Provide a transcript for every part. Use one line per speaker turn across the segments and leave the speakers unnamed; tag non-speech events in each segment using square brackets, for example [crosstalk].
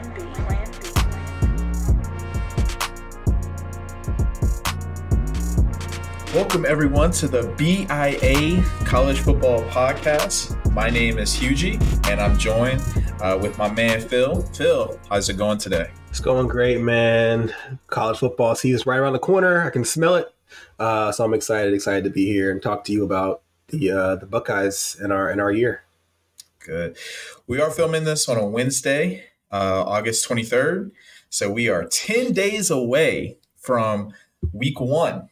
Plan B. Plan B.
Welcome, everyone, to the BIA College Football Podcast. My name is Hugie, and I'm joined uh, with my man Phil. Phil, how's it going today?
It's going great, man. College football season's right around the corner. I can smell it. Uh, so I'm excited, excited to be here and talk to you about the uh, the Buckeyes in our in our year.
Good. We are filming this on a Wednesday, uh, August 23rd. So we are 10 days away from week one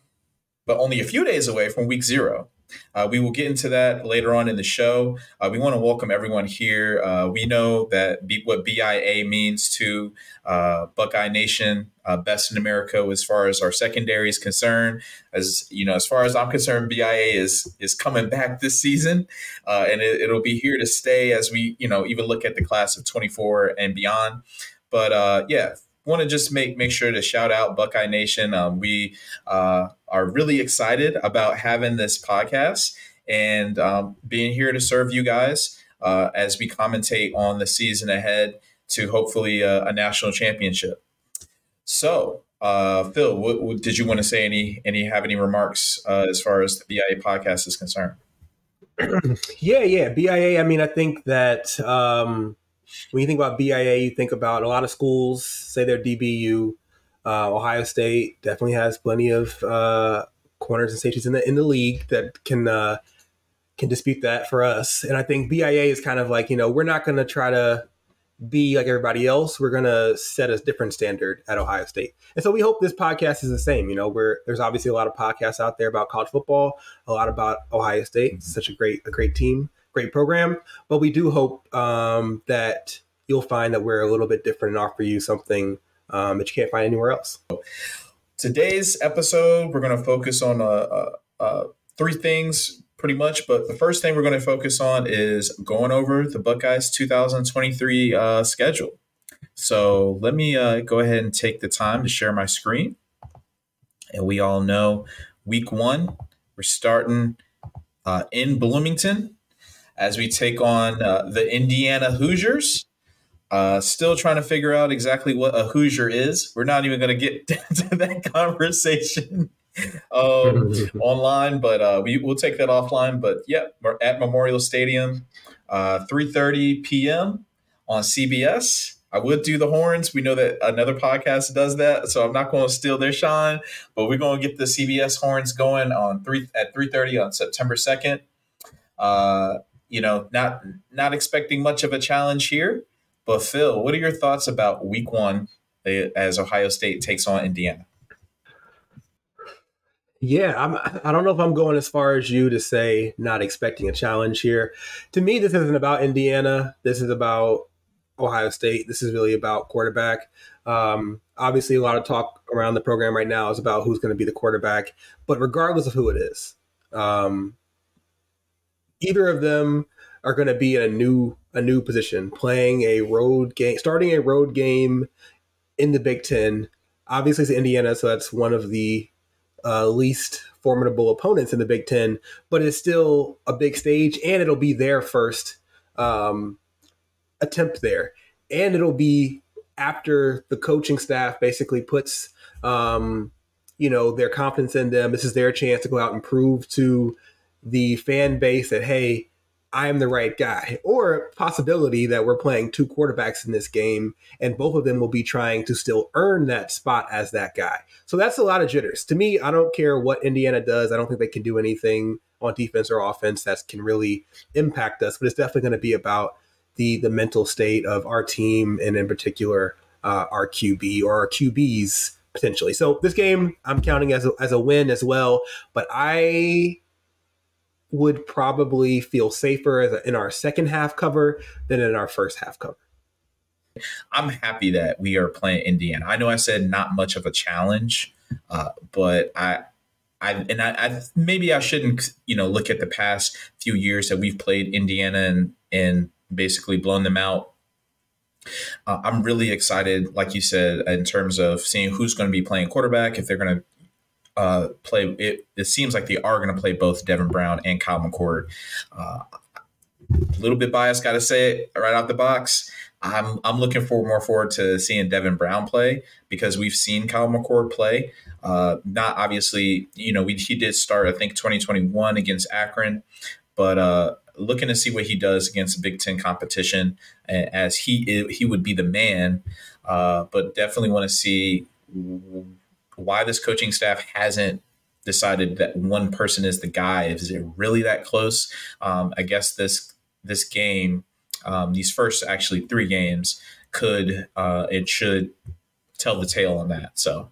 but only a few days away from week zero. Uh, we will get into that later on in the show. Uh, we want to welcome everyone here. Uh, we know that B- what BIA means to uh, Buckeye Nation, uh, best in America, as far as our secondary is concerned. As you know, as far as I'm concerned, BIA is is coming [laughs] back this season, uh, and it, will be here to stay as we you know even look at the class of 24 and beyond. But yeah, want to just make make sure to shout out Buckeye Nation. Um, we uh, are really excited about having this podcast and um, being here to serve you guys uh, as we commentate on the season ahead to hopefully uh, a national championship. So, uh, Phil, did you want to say? Any any have any remarks uh, as far as the BIA podcast is concerned? [clears throat]
yeah, yeah, BIA. I mean, I think that. Um, when you think about BIA, you think about a lot of schools say they're DBU. Uh, Ohio State definitely has plenty of uh, corners and safeties in the in the league that can uh, can dispute that for us. And I think BIA is kind of like you know we're not going to try to be like everybody else. We're going to set a different standard at Ohio State. And so we hope this podcast is the same. You know, where there's obviously a lot of podcasts out there about college football, a lot about Ohio State. It's such a great a great team great program. But we do hope um, that you'll find that we're a little bit different and offer you something um, that you can't find anywhere else.
Today's episode, we're going to focus on uh, uh, uh, three things pretty much. But the first thing we're going to focus on is going over the Buckeyes 2023 uh, schedule. So let me uh, go ahead and take the time to share my screen. And we all know week one, we're starting uh, in Bloomington as we take on uh, the Indiana Hoosiers. Uh, still trying to figure out exactly what a Hoosier is. We're not even going to get [laughs] to that conversation um, [laughs] online, but uh, we will take that offline. But yeah, we're at Memorial Stadium, uh, 3:30 p.m. on CBS. I would do the horns. We know that another podcast does that, so I'm not going to steal their shine. But we're going to get the CBS horns going on three at 3:30 on September 2nd. Uh, you know, not not expecting much of a challenge here. But Phil, what are your thoughts about Week One as Ohio State takes on Indiana?
Yeah, I'm, I don't know if I'm going as far as you to say not expecting a challenge here. To me, this isn't about Indiana. This is about Ohio State. This is really about quarterback. Um, obviously, a lot of talk around the program right now is about who's going to be the quarterback. But regardless of who it is, um, either of them are going to be in a new a new position, playing a road game, starting a road game in the Big Ten. Obviously, it's Indiana, so that's one of the uh, least formidable opponents in the Big Ten, but it's still a big stage, and it'll be their first um, attempt there, and it'll be after the coaching staff basically puts um, you know their confidence in them. This is their chance to go out and prove to the fan base that hey I am the right guy, or possibility that we're playing two quarterbacks in this game, and both of them will be trying to still earn that spot as that guy. So that's a lot of jitters. To me, I don't care what Indiana does. I don't think they can do anything on defense or offense that can really impact us. But it's definitely going to be about the the mental state of our team, and in particular, uh, our QB or our QBs potentially. So this game, I'm counting as a, as a win as well. But I would probably feel safer in our second half cover than in our first half cover.
I'm happy that we are playing Indiana. I know I said not much of a challenge, uh, but I, I and I, I, maybe I shouldn't you know look at the past few years that we've played Indiana and and basically blown them out. Uh, I'm really excited, like you said, in terms of seeing who's going to be playing quarterback, if they're going to uh, play. It, it seems like they are going to play both Devin Brown and Kyle McCord. Uh, a little bit biased, got to say it right out the box. I'm I'm looking for more forward to seeing Devin Brown play because we've seen Kyle McCord play. Uh, not obviously, you know, we, he did start I think 2021 against Akron, but uh, looking to see what he does against Big Ten competition as he he would be the man. Uh, but definitely want to see why this coaching staff hasn't decided that one person is the guy. Is it really that close? Um, I guess this this game, um, these first actually three games, could uh, it should tell the tale on that. So,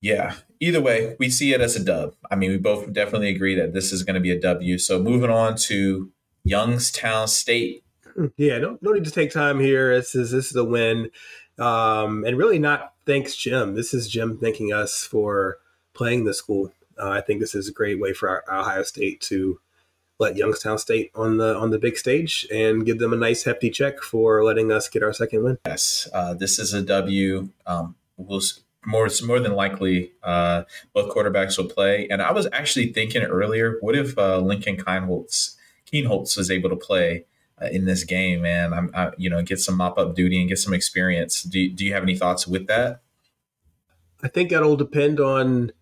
yeah. Either way, we see it as a dub. I mean, we both definitely agree that this is going to be a W. So, moving on to Youngstown State. [laughs]
Yeah, no, no need to take time here. This is this is a win, um, and really not thanks Jim. This is Jim thanking us for playing the school. Uh, I think this is a great way for our, Ohio State to let Youngstown State on the on the big stage and give them a nice hefty check for letting us get our second win.
Yes, uh, this is a W. Um, we'll more more than likely uh, both quarterbacks will play. And I was actually thinking earlier, what if uh, Lincoln Kienholz was able to play in this game, man? I'm I, you know get some mop up duty and get some experience. Do do you have any thoughts with that?
I think that'll depend on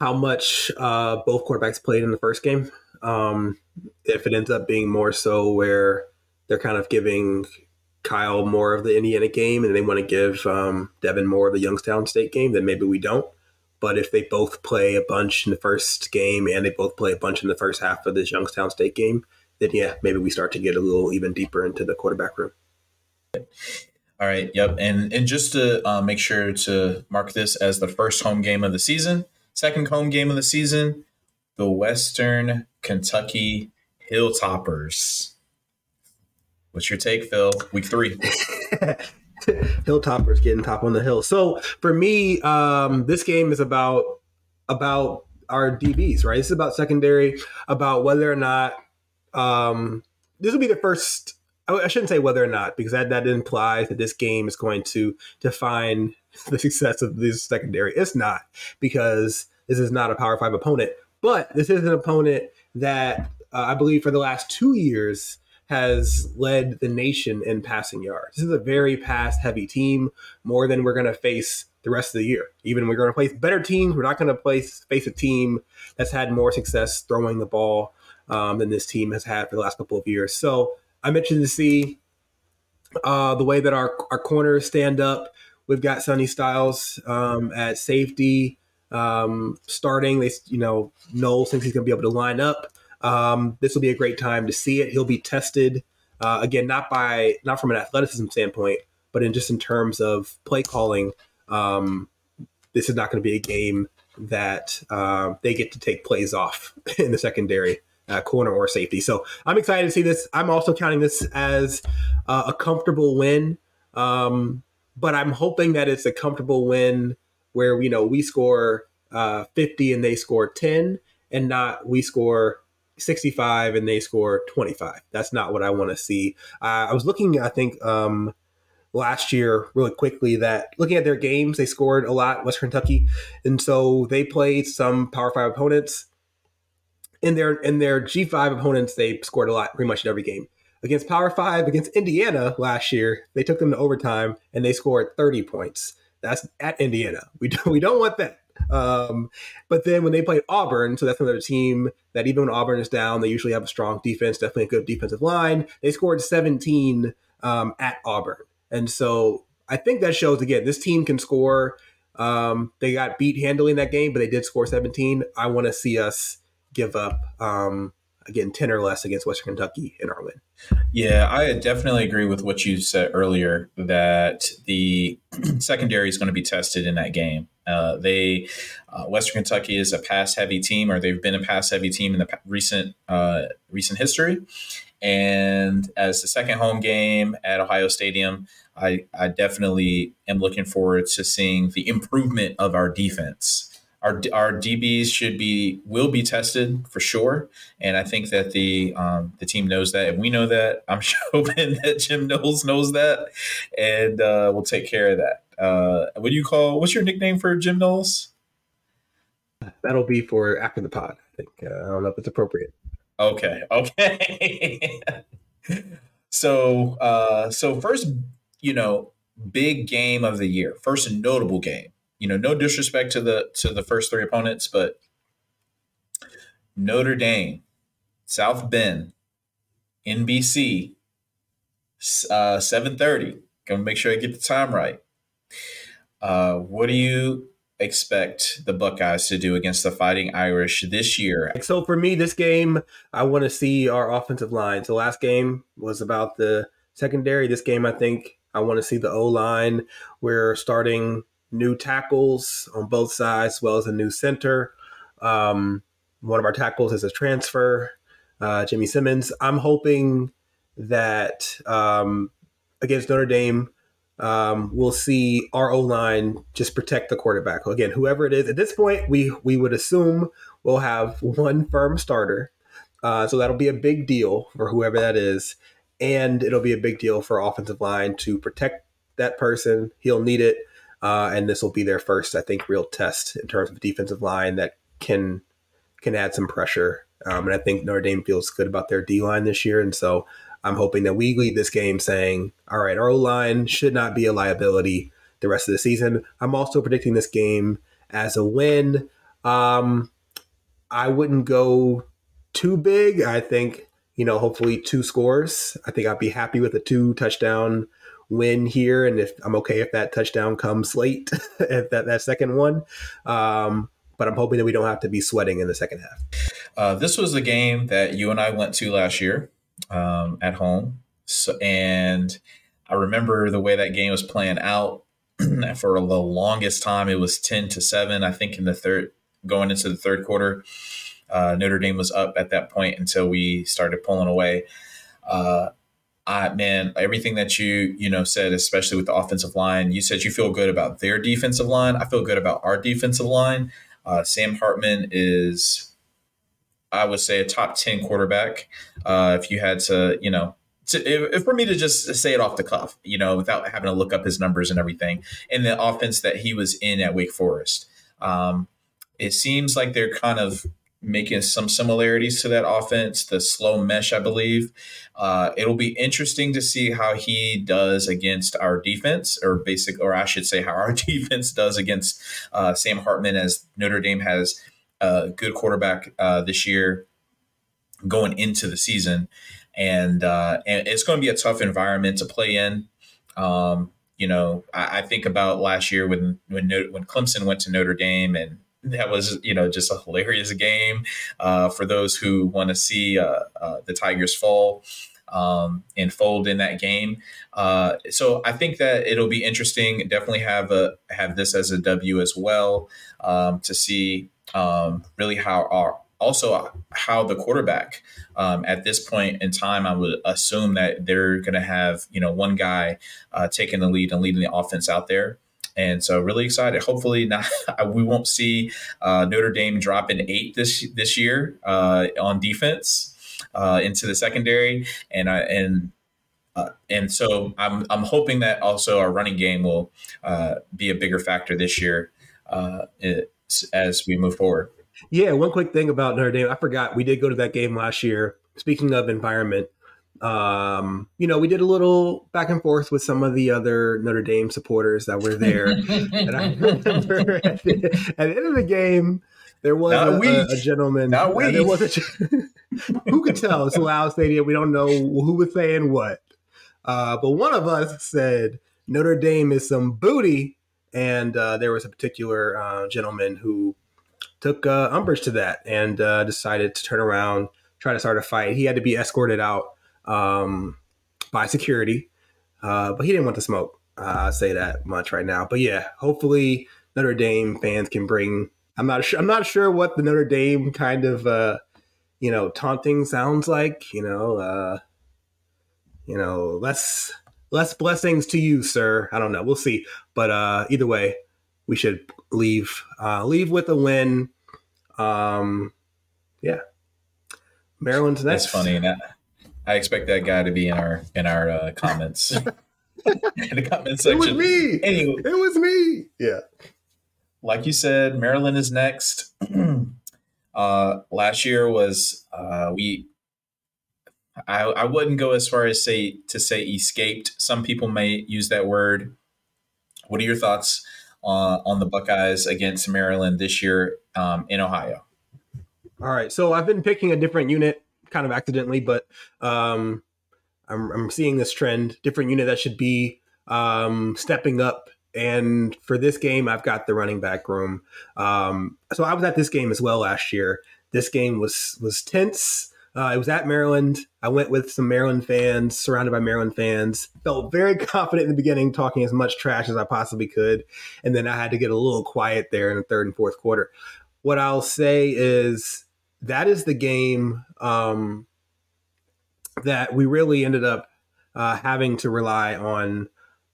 how much uh, both quarterbacks played in the first game. Um, if it ends up being more so where they're kind of giving Kyle more of the Indiana game and they want to give um, Devin more of the Youngstown State game, then maybe we don't. But if they both play a bunch in the first game and they both play a bunch in the first half of this Youngstown State game, then yeah, maybe we start to get a little even deeper into the quarterback room.
All right. Yep. And and just to uh, make sure to mark this as the first home game of the season, second home game of the season, the Western Kentucky Hilltoppers. What's your take, Phil? Week three. [laughs]
Hilltoppers getting top on the hill. So for me, um, this game is about about our DBs, right? This is about secondary, about whether or not um, this will be the first. I shouldn't say whether or not because that that implies that this game is going to define [laughs] the success of this secondary. It's not because this is not a Power Five opponent, but this is an opponent that uh, I believe for the last two years has led the nation in passing yards. This is a very pass heavy team, more than we're going to face the rest of the year. Even we're going to face better teams, we're not going to face a team that's had more success throwing the ball um, than this team has had for the last couple of years. So I'm interested to see uh, the way that our our corners stand up. We've got Sonny Styles um, at safety um, starting. They, you know, Knowles thinks he's going to be able to line up. Um, this will be a great time to see it. He'll be tested uh, again, not by not from an athleticism standpoint, but in just in terms of play calling. Um, this is not going to be a game that uh, they get to take plays off [laughs] in the secondary. Uh, corner or safety. So I'm excited to see this. I'm also counting this as uh, a comfortable win, um, but I'm hoping that it's a comfortable win where you know we score uh, 50 and they score 10, and not we score 65 and they score 25. That's not what I want to see. Uh, I was looking, I think, um, last year really quickly that looking at their games, they scored a lot, West Kentucky, and so they played some Power Five opponents. In their in their G five opponents, they scored a lot, pretty much in every game. Against Power Five, against Indiana last year, they took them to overtime and they scored 30 points. That's at Indiana. [laughs] We don't, we don't want that. Um, but then when they played Auburn, so that's another team that even when Auburn is down, they usually have a strong defense, definitely a good defensive line. They scored 17 um, at Auburn. And so I think that shows again, this team can score. Um, they got beat handling that game, but they did score 17. I want to see us give up um, again 10 or less against Western Kentucky in our win.
Yeah, I definitely agree with what you said earlier that the [clears throat] secondary is going to be tested in that game. Uh, they uh, Western Kentucky is a pass heavy team, or they've been a pass heavy team in the recent uh, recent history. And as the second home game at Ohio Stadium, I, I definitely am looking forward to seeing the improvement of our defense our our DBs should be will be tested for sure, and I think that the um, the team knows that, and we know that. I'm [laughs] hoping that Jim Knowles knows that, and uh, we'll take care of that. Uh, what do you call? What's your nickname for Jim Knowles?
That'll be for after the pod. I think uh, I don't know if it's appropriate.
Okay. [laughs] Okay. so uh, so first, you know, big game of the year, first notable game. You know, no disrespect to the to the first three opponents, but Notre Dame, South Bend, NBC, uh, seven thirty. Gonna make sure I get the time right. Uh, what do you expect the Buckeyes to do against the Fighting Irish this year?
So for me, this game, I want to see our offensive line. So last game was about the secondary. This game, I think I want to see the O line. We're starting new tackles on both sides, as well as a new center. Um, one of our tackles is a transfer, uh, Jimmy Simmons. I'm hoping that um, against Notre Dame, um, we'll see our O line just protect the quarterback. Again, whoever it is at this point, we we would assume we'll have one firm starter, uh, so that'll be a big deal for whoever that is, and it'll be a big deal for offensive line to protect that person. He'll need it, uh, and this will be their first, I think, real test in terms of defensive line that can can add some pressure. Um, and I think Notre Dame feels good about their D line this year, and so I'm hoping that we lead this game saying, all right, our O line should not be a liability the rest of the season. I'm also predicting this game as a win. Um, I wouldn't go too big. I think, you know, hopefully two scores. I think I'd be happy with a two touchdown win here. And if I'm okay if that touchdown comes late, [laughs] if that, that second one. Um, but I'm hoping that we don't have to be sweating in the second half.
Uh, this was the game that you and I went to last year um, at home. So, and I remember the way that game was playing out. [clears throat] for the longest time, it was ten to seven. I think in the third, going into the third quarter, uh, Notre Dame was up at that point until we started pulling away. Uh, I man, everything that you you know said, especially with the offensive line, you said you feel good about their defensive line. I feel good about our defensive line. Uh, Sam Hartman is I would say a top 10 quarterback. Uh, if you had to, you know, to, if, for me to just say it off the cuff, you know, without having to look up his numbers and everything, in the offense that he was in at Wake Forest, um, it seems like they're kind of making some similarities to that offense, the slow mesh, I believe. Uh, it'll be interesting to see how he does against our defense, or basic, or I should say, how our [laughs] defense does against uh, Sam Hartman, as Notre Dame has a good quarterback uh, this year going into the season, and uh, and it's going to be a tough environment to play in. Um, you know, I, I, think about last year when when when Clemson went to Notre Dame and that was you know just a hilarious game uh, for those who want to see uh, uh, the Tigers fall um, and fold in that game. Uh, so I think that it'll be interesting. Definitely have a have this as a W as well um, to see um, really how our also how the quarterback um, at this point in time i would assume that they're going to have you know one guy uh, taking the lead and leading the offense out there and so really excited hopefully not [laughs] we won't see uh, notre dame drop dropping eight this this year uh, on defense uh, into the secondary and i and uh, and so I'm, I'm hoping that also our running game will uh, be a bigger factor this year it, as we move forward.
Yeah, one quick thing about Notre Dame, I forgot we did go to that game last year. Speaking of environment, um, you know, we did a little back and forth with some of the other Notre Dame supporters that were there, and I [laughs] remember [laughs] at the, at the, end of the game. There was a, a, a, gentleman.
Not we.
There was a, [laughs] who could tell? It's a loud stadium. We don't know who was saying what. Uh, but one of us said Notre Dame is some booty, and uh, there was a particular uh, gentleman who took uh, umbrage to that and uh, decided to turn around, try to start a fight. He had to be escorted out um, by security, uh, but he didn't want to smoke. Uh, I'll say that much right now. But yeah, hopefully Notre Dame fans can bring. I'm not sure. I'm not sure what the Notre Dame kind of uh, you know taunting sounds like. You know, uh, you know, let's less blessings to you, sir. I don't know. We'll see. But uh, either way, we should leave uh, leave with a win. Um, yeah, Maryland's next.
That's funny. I expect that guy to be in our in our uh, comments. in [laughs] [laughs] the comment section.
It was me. Anyway, it was me. Yeah.
Like you said, Maryland is next. [clears throat] uh, last year was uh, we I, I wouldn't go as far as say to say escaped. Some people may use that word. What are your thoughts uh, on the Buckeyes against Maryland this year um, in Ohio?
All right, so I've been picking a different unit, kind of accidentally, but um, I'm, I'm seeing this trend. Different unit that should be um, stepping up and for this game, I've got the running back room. Um, so I was at this game as well last year. This game was was tense. Uh, it was at Maryland. I went with some Maryland fans, surrounded by Maryland fans. Felt very [laughs] confident in the beginning, talking as much trash as I possibly could. And then I had to get a little quiet there in the third and fourth quarter. What I'll say is that is the game um, that we really ended up uh, having to rely on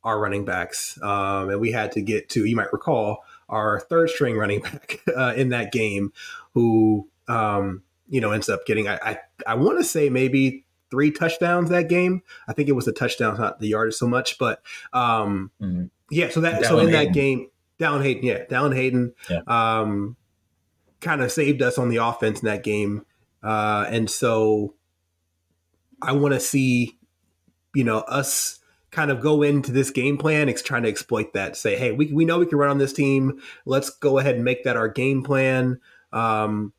our running backs. Um, and we had to get to, you might recall, our third string running [laughs] back uh, in that game who, um, you know, ends up getting, I, I, I want to say maybe three touchdowns that game. I think it was the touchdowns, not the yardage so much, but um, mm-hmm. yeah. So that, Dallan so in Hayden. that game, Dallan Hayden, yeah, Dallan Hayden, yeah. um, kind of saved us on the offense in that game. Uh, and so I want to see, you know, us kind of go into this game plan, it's trying to exploit that. Say, hey, we, we know we can run on this team. Let's go ahead and make that our game plan. Um,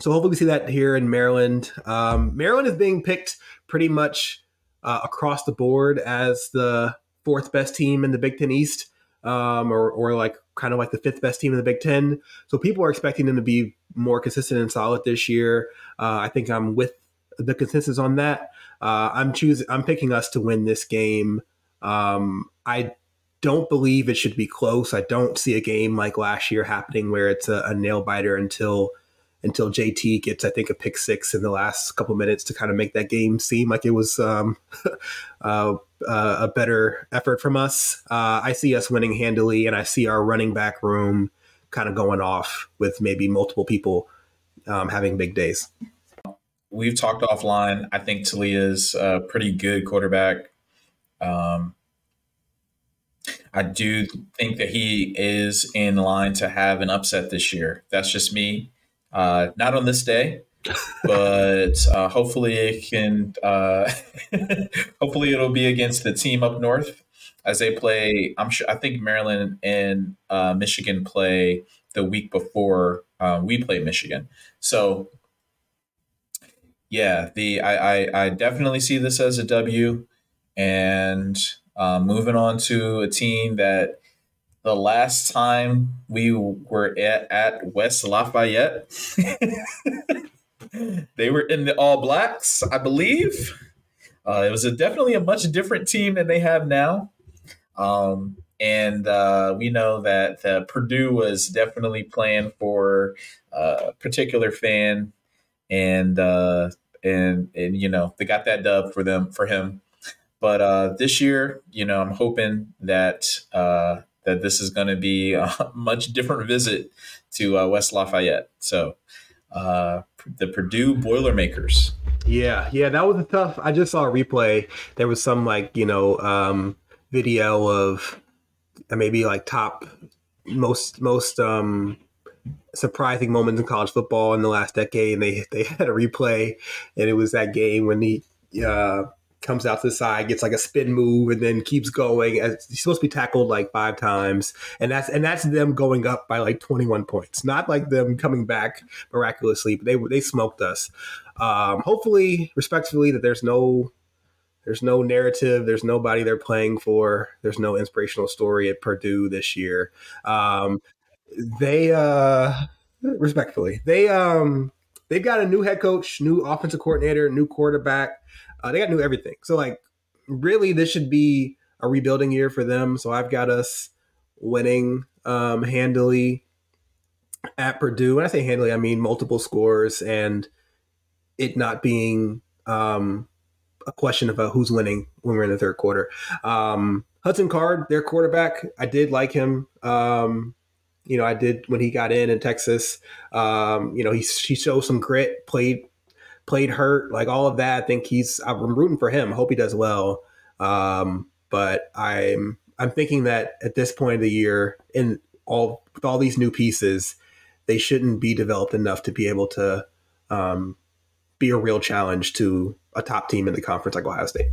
so hopefully we see that here in Maryland. Um, Maryland is being picked pretty much uh, across the board as the fourth best team in the Big Ten East, um, or, or like kind of like the fifth best team in the Big Ten. So people are expecting them to be more consistent and solid this year. Uh, I think I'm with the consensus on that. Uh, I'm choosing. I'm picking us to win this game. Um, I don't believe it should be close. I don't see a game like last year happening where it's a, a nail biter until until JT gets, I think, a pick six in the last couple minutes to kind of make that game seem like it was um, [laughs] uh, uh, a better effort from us. Uh, I see us winning handily, and I see our running back room kind of going off with maybe multiple people um, having big days
we've talked offline. I think Taulia's a pretty good quarterback. Um, I do think that he is in line to have an upset this year. That's just me. Uh, not on this day, but uh, hopefully it can. Uh, [laughs] hopefully it'll be against the team up north as they play. I'm sure. I think Maryland and uh, Michigan play the week before uh, we play Michigan. So yeah, the I, I, I definitely see this as a W, and uh, moving on to a team that the last time we were at, at West Lafayette, [laughs] they were in the All Blacks, I believe. Uh, it was a, definitely a much different team than they have now. Um, and uh, we know that uh, Purdue was definitely playing for uh, a particular fan, and uh, and and you know they got that dub for them for him. But uh, this year, you know, I'm hoping that that this is going to be a [laughs] much different visit to uh, West Lafayette. So uh, the Purdue Boilermakers.
Yeah, yeah, that was a tough. I just saw a replay. There was some like you know um, video of uh, maybe like top most most um surprising moments in college football in the last decade. And they they had a replay, and it was that game when he uh, comes out to the side, gets like a spin move, and then keeps going. As he's supposed to be tackled like five times, and that's and that's them going up by like twenty one points. Not like them coming back miraculously, but they they smoked us. Um, hopefully, respectfully, that there's no there's no narrative. There's nobody they're playing for. There's no inspirational story at Purdue this year. Um, they uh respectfully they um they've got a new head coach new offensive coordinator new quarterback uh, they got new everything. So like really this should be a rebuilding year for them. So i've got us winning um handily at purdue. When i say handily i mean multiple scores and it not being um a question about who's winning when we're in the third quarter. Um hudson card their quarterback i did like him. Um you know, I did when he got in in Texas. Um, you know, he he showed some grit, played played hurt, like all of that. I think he's I'm rooting for him. I hope he does well. Um, but I'm I'm thinking that at this point of the year, in all with all these new pieces, they shouldn't be developed enough to be able to um, be a real challenge to a top team in the conference like Ohio State.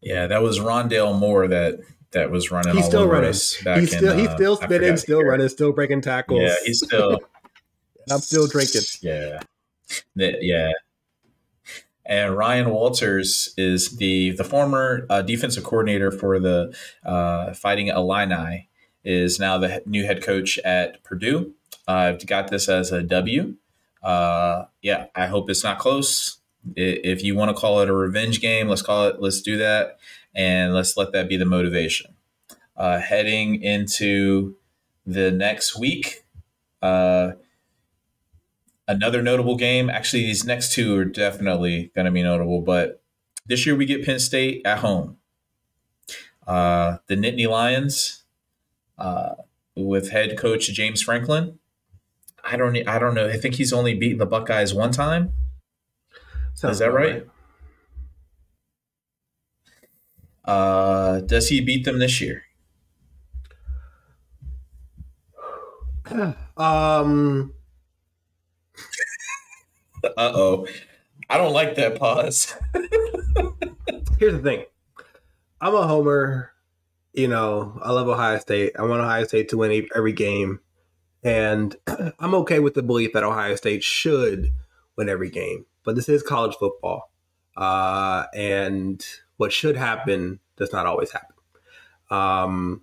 Yeah, that was Rondale Moore that that was running.
He's still running.
he's
still in, he's uh, still spinning, still running, still breaking tackles.
Yeah, he's still.
I'm still drinking.
Yeah, yeah. And Ryan Walters is the the former uh, defensive coordinator for the uh, Fighting Illini. Is now the new head coach at Purdue. I've got this as a W. Uh, yeah, I hope it's not close. If you want to call it a revenge game, let's call it. Let's do that, and let's let that be the motivation. Uh, heading into the next week, uh, another notable game. Actually, these next two are definitely going to be notable. But this year we get Penn State at home. Uh, the Nittany Lions uh, with head coach James Franklin. I don't. I don't know. I think he's only beaten the Buckeyes one time. Sounds Is that right? right? Uh, does he beat them this year? [clears throat]
um.
Uh oh. I don't like that pause. [laughs]
Here's the thing. I'm a homer. You know, I love Ohio State. I want Ohio State to win every game. And [clears throat] I'm okay with the belief that Ohio State should win every game but this is college football. Uh, and what should happen does not always happen. Um,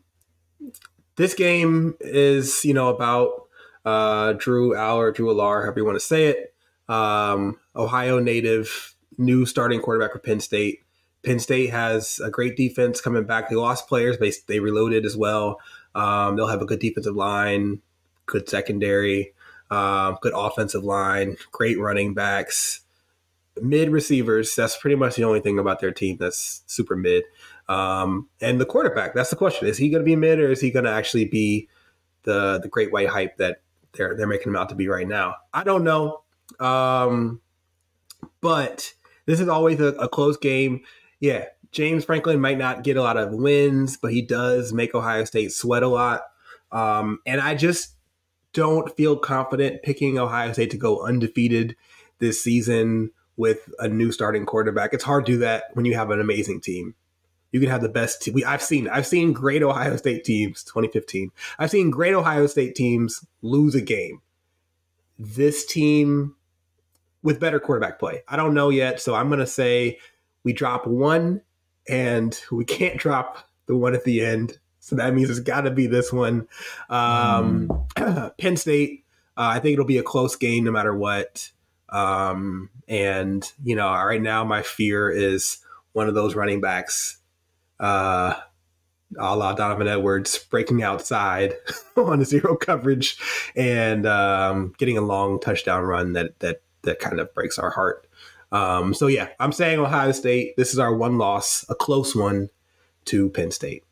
this game is, you know, about uh, Drew Allar, Drew Allar, however you want to say it. Um, Ohio native, new starting quarterback for Penn State. Penn State has a great defense coming back. They lost players, but they reloaded as well. Um, they'll have a good defensive line, good secondary, um, good offensive line, great running backs mid receivers. That's pretty much the only thing about their team that's super mid. Um, and the quarterback, that's the question: is he going to be mid, or is he going to actually be the the great white hype that they're they're making him out to be right now? I don't know. Um, but this is always a, a close game. Yeah, James Franklin might not get a lot of wins, but he does make Ohio State sweat a lot. Um, and I just don't feel confident picking Ohio State to go undefeated this season with a new starting quarterback. It's hard to do that when you have an amazing team. You can have the best team. We, I've seen I've seen great Ohio State teams 2015. I've seen great Ohio State teams lose a game. This team with better quarterback play. I don't know yet, so I'm going to say we drop one and we can't [laughs] drop the one at the end. So that means it's got to be this one. Um, mm. [clears throat] Penn State, uh, I think it'll be a close game no matter what. Um, and, you know, right now my fear is one of those running backs, uh, a la Donovan Edwards, breaking outside [laughs] on a zero coverage and um, getting a long touchdown run that that that kind of breaks our heart. Um, so yeah, I'm saying Ohio State. This is our one loss, a close one to Penn State.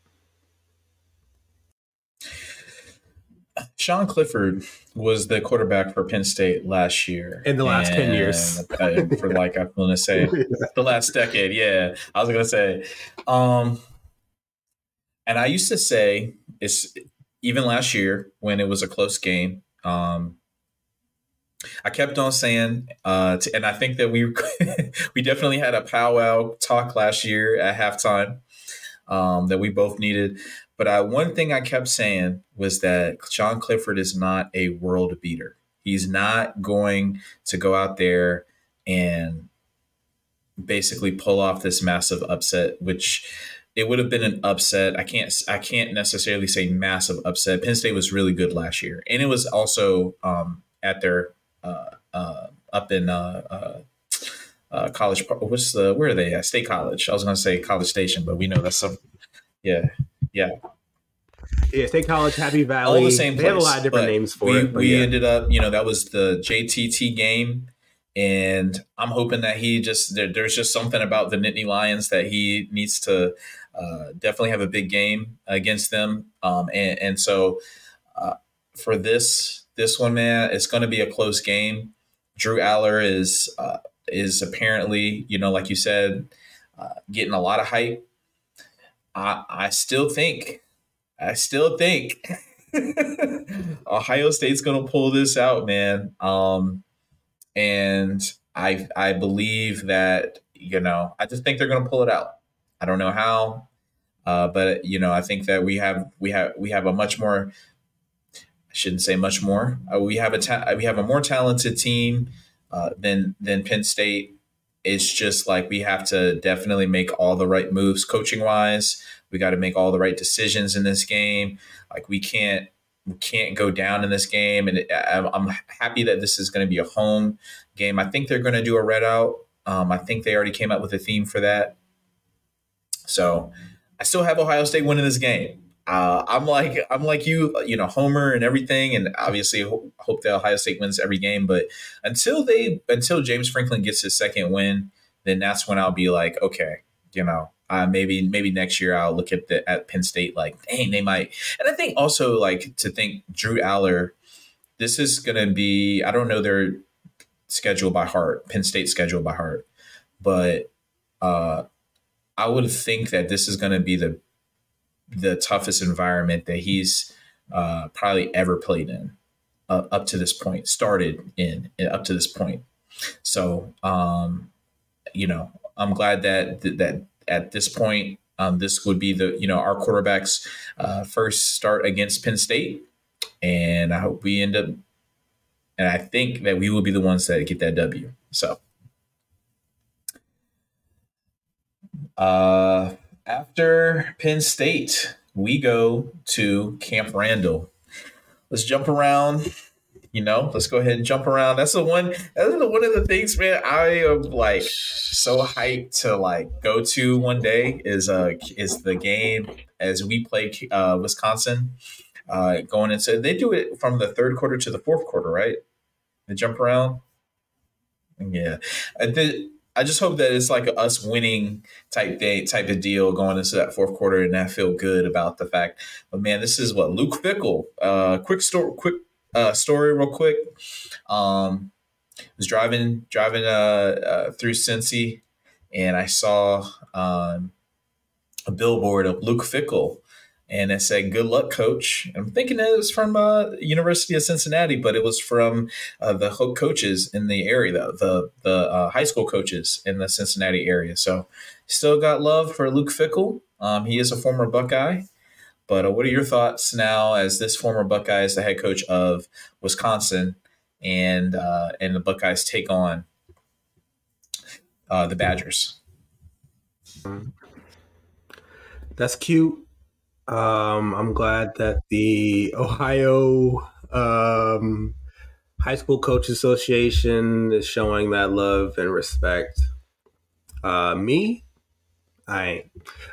Sean Clifford was the quarterback for Penn State last year.
In the last and, 10 years.
Uh, for like, I'm going to say [laughs] the last decade. Yeah. I was going to say. Um, and I used to say, it's even last year when it was a close game, um, I kept on saying, uh, and I think that we [laughs] we definitely had a powwow talk last year at halftime um, that we both needed. But I, one thing I kept saying was that Sean Clifford is not a world beater. He's not going to go out there and basically pull off this massive upset, which it would have been an upset. I can't I can't necessarily say massive upset. Penn State was really good last year, and it was also um, at their uh, uh, up in uh, uh, uh college. What's the where are they at? State College. I was going to say College Station, but we know that's some. Yeah, yeah.
Yeah, State College, Happy Valley.
All the same.
They
place,
have a lot of different names for
we,
it.
we
yeah.
ended up, you know, that was the JTT game, and I'm hoping that he just there, there's just something about the Nittany Lions that he needs to uh, definitely have a big game against them, um, and, and so uh, for this this one, man, it's going to be a close game. Drew Allar is uh, is apparently, you know, like you said, uh, getting a lot of hype I, I still think, I still think [laughs] Ohio State's going to pull this out, man. Um, and I I believe that you know I just think they're going to pull it out. I don't know how, uh, but you know I think that we have we have we have a much more. Shouldn't say much more. Uh, we have a ta- we have a more talented team uh, than than Penn State. It's just like we have to definitely make all the right moves coaching wise. We got to make all the right decisions in this game. Like we can't we can't go down in this game, and I'm happy that this is going to be a home game. I think they're going to do a red out. Um, I think they already came up with a theme for that. So I still have Ohio State winning this game. Uh, I'm like I'm like you, you know, Homer and everything, and obviously hope that Ohio State wins every game. But until they until James Franklin gets his second win, then that's when I'll be like, okay, you know, uh, maybe maybe next year I'll look at the at Penn State like, dang, they might. And I think also like to think Drew Allar, this is gonna be I don't know their schedule by heart, Penn State schedule by heart, but uh, I would think that this is gonna be the the toughest environment that he's uh, probably ever played in uh, up to this point, started in up to this point. So, um, you know, I'm glad that that at this point, um, this would be the you know our quarterback's uh, first start against Penn State, and I hope we end up. And I think that we will be the ones that get that W. So, uh, after Penn State, we go to Camp Randall. Let's jump around you know, let's go ahead and jump around. That's the one. That's the, one of the things, man. I am like so hyped to like go to one day. Is uh is the game as we play uh, Wisconsin. Uh, going into they do it from the third quarter to the fourth quarter, right? They jump around. Yeah, I did. I just hope that it's like us winning type day type of deal going into that fourth quarter, and I feel good about the fact. But man, this is what Luke Fickell. Uh, quick story, quick uh, story real quick. Um, was driving driving uh, uh, through Cincy, and I saw um, a billboard of Luke Fickell, and it said "Good luck, coach." I'm thinking it was from uh, University of Cincinnati, but it was from uh, the hook coaches in the area, the the, the uh, high school coaches in the Cincinnati area. So, still got love for Luke Fickell. Um, he is a former Buckeye. But uh, what are your thoughts now as this former Buckeye is the head coach of Wisconsin and uh, and the Buckeyes take on uh, the Badgers?
That's cute. Um, I'm glad that the Ohio um, High School Coach Association is showing that love and respect. Uh, me, I ain't.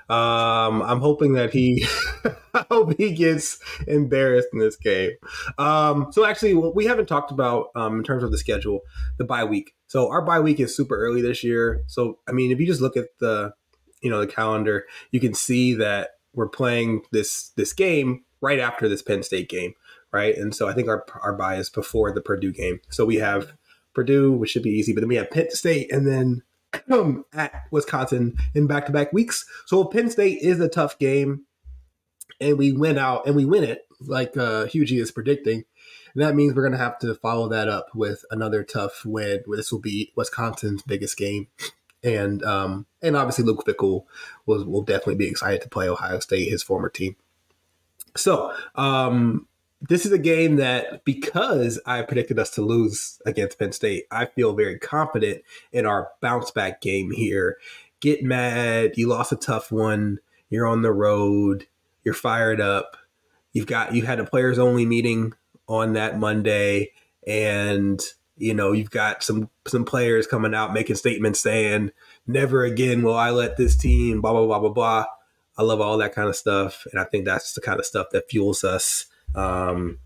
Um, I'm hoping that he, [laughs] I hope he gets embarrassed in this game. Um, so actually, what we haven't talked about um, in terms of the schedule, the bye week. So our bye week is super early this year. So I mean, if you just look at the, you know, the calendar, you can see that we're playing this this game right after this Penn State game, right? And so I think our our is before the Purdue game. So we have Purdue, which should be easy, but then we have Penn State, and then um, [clears throat] at Wisconsin in back to back weeks. So Penn State is a tough game, and we win out and we win it like uh, Hugie is predicting. And that means we're going to have to follow that up with another tough win. This will be Wisconsin's biggest game, and um, and obviously Luke Fickell will will definitely be excited to play Ohio State, his former team. So um, this is a game that because I predicted us to lose against Penn State, I feel very confident in our bounce back game here. Get mad, you lost a tough one, you're on the road, you're fired up. You've got you had a players only meeting on that Monday and you know, you've got some some players coming out making statements saying, "Never again will I let this team blah blah blah blah blah." I love all that kind of stuff, and I think that's the kind of stuff that fuels us um,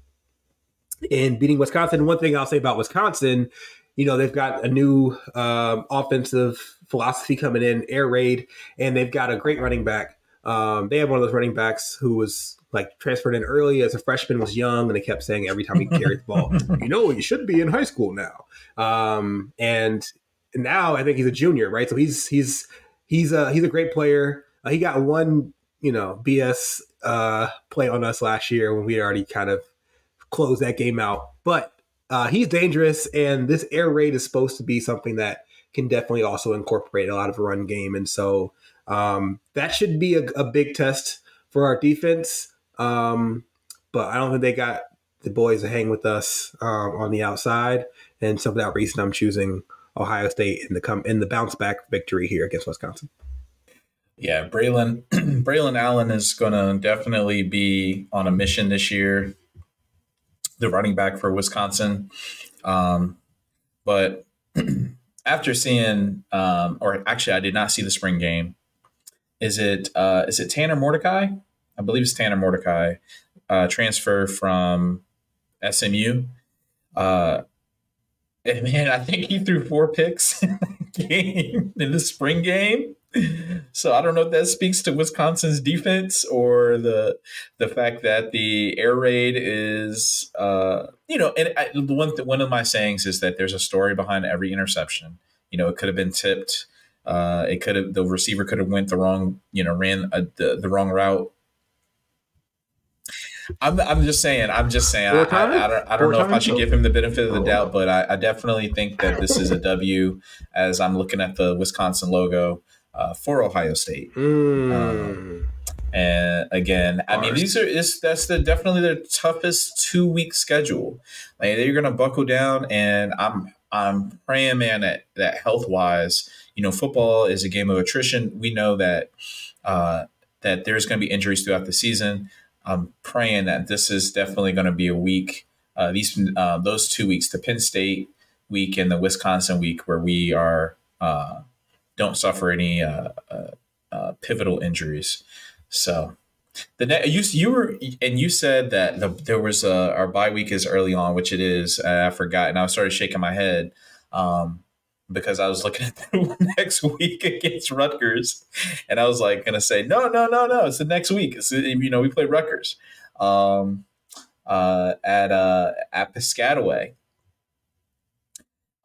in beating Wisconsin. One thing I'll say about Wisconsin, you know, they've got a new um, offensive philosophy coming in, air raid, and they've got a great running back. Um, they have one of those running backs who was like transferred in early as a freshman, was young, and they kept saying every time he [laughs] carried the ball, you know, you should be in high school now. Um, and now I think he's a junior, right? So he's he's he's a he's a great player. Uh, he got one you know BS uh, play on us last year when we already kind of closed that game out. But uh, he's dangerous, and this air raid is supposed to be something that can definitely also incorporate a lot of a run game, and so um, that should be a, a, big test for our defense. Um, but I don't think they got the boys to hang with us um, on the outside, and so for that reason, I'm choosing Ohio State in the come in the bounce back victory here against Wisconsin.
Yeah, Braylon [clears throat] Braylon Allen is going to definitely be on a mission this year. The running back for Wisconsin, um, but [clears throat] after seeing, um, or actually, I did not see the spring game. Is it uh, is it Tanner Mordecai? I believe it's Tanner Mordecai, uh, transfer from SMU. Uh, and man, I think he threw four picks [laughs] in the game in the spring game. So I don't know if that speaks to Wisconsin's defense or the the fact that the air raid is, uh, you know, and I, one one of my sayings is that there's a story behind every interception. You know, it could have been tipped. Uh, it could have the receiver could have went the wrong, you know, ran a, the the wrong route. I'm, I'm just saying. I'm just saying. I, I, I, don't, I don't know if I should give him the benefit of the doubt, but I, I, definitely think that this is a W. As I'm looking at the Wisconsin logo uh, for Ohio State. Mm. Um, and again, I mean, these are this that's the definitely the toughest two week schedule. Like they're gonna buckle down, and I'm I'm praying, man, that that health wise, you know, football is a game of attrition. We know that uh, that there's going to be injuries throughout the season. I'm praying that this is definitely going to be a week. Uh, these uh, those two weeks, the Penn State week and the Wisconsin week, where we are uh, don't suffer any uh, uh, uh, pivotal injuries. So the you you were and you said that the, there was a, our bye week is early on, which it is. I forgot, and I started shaking my head. Um, because I was looking at the [laughs] next week against Rutgers, and I was like going to say, no, no, no, no, it's the next week. It's you know we play Rutgers um, uh, at uh, at Piscataway.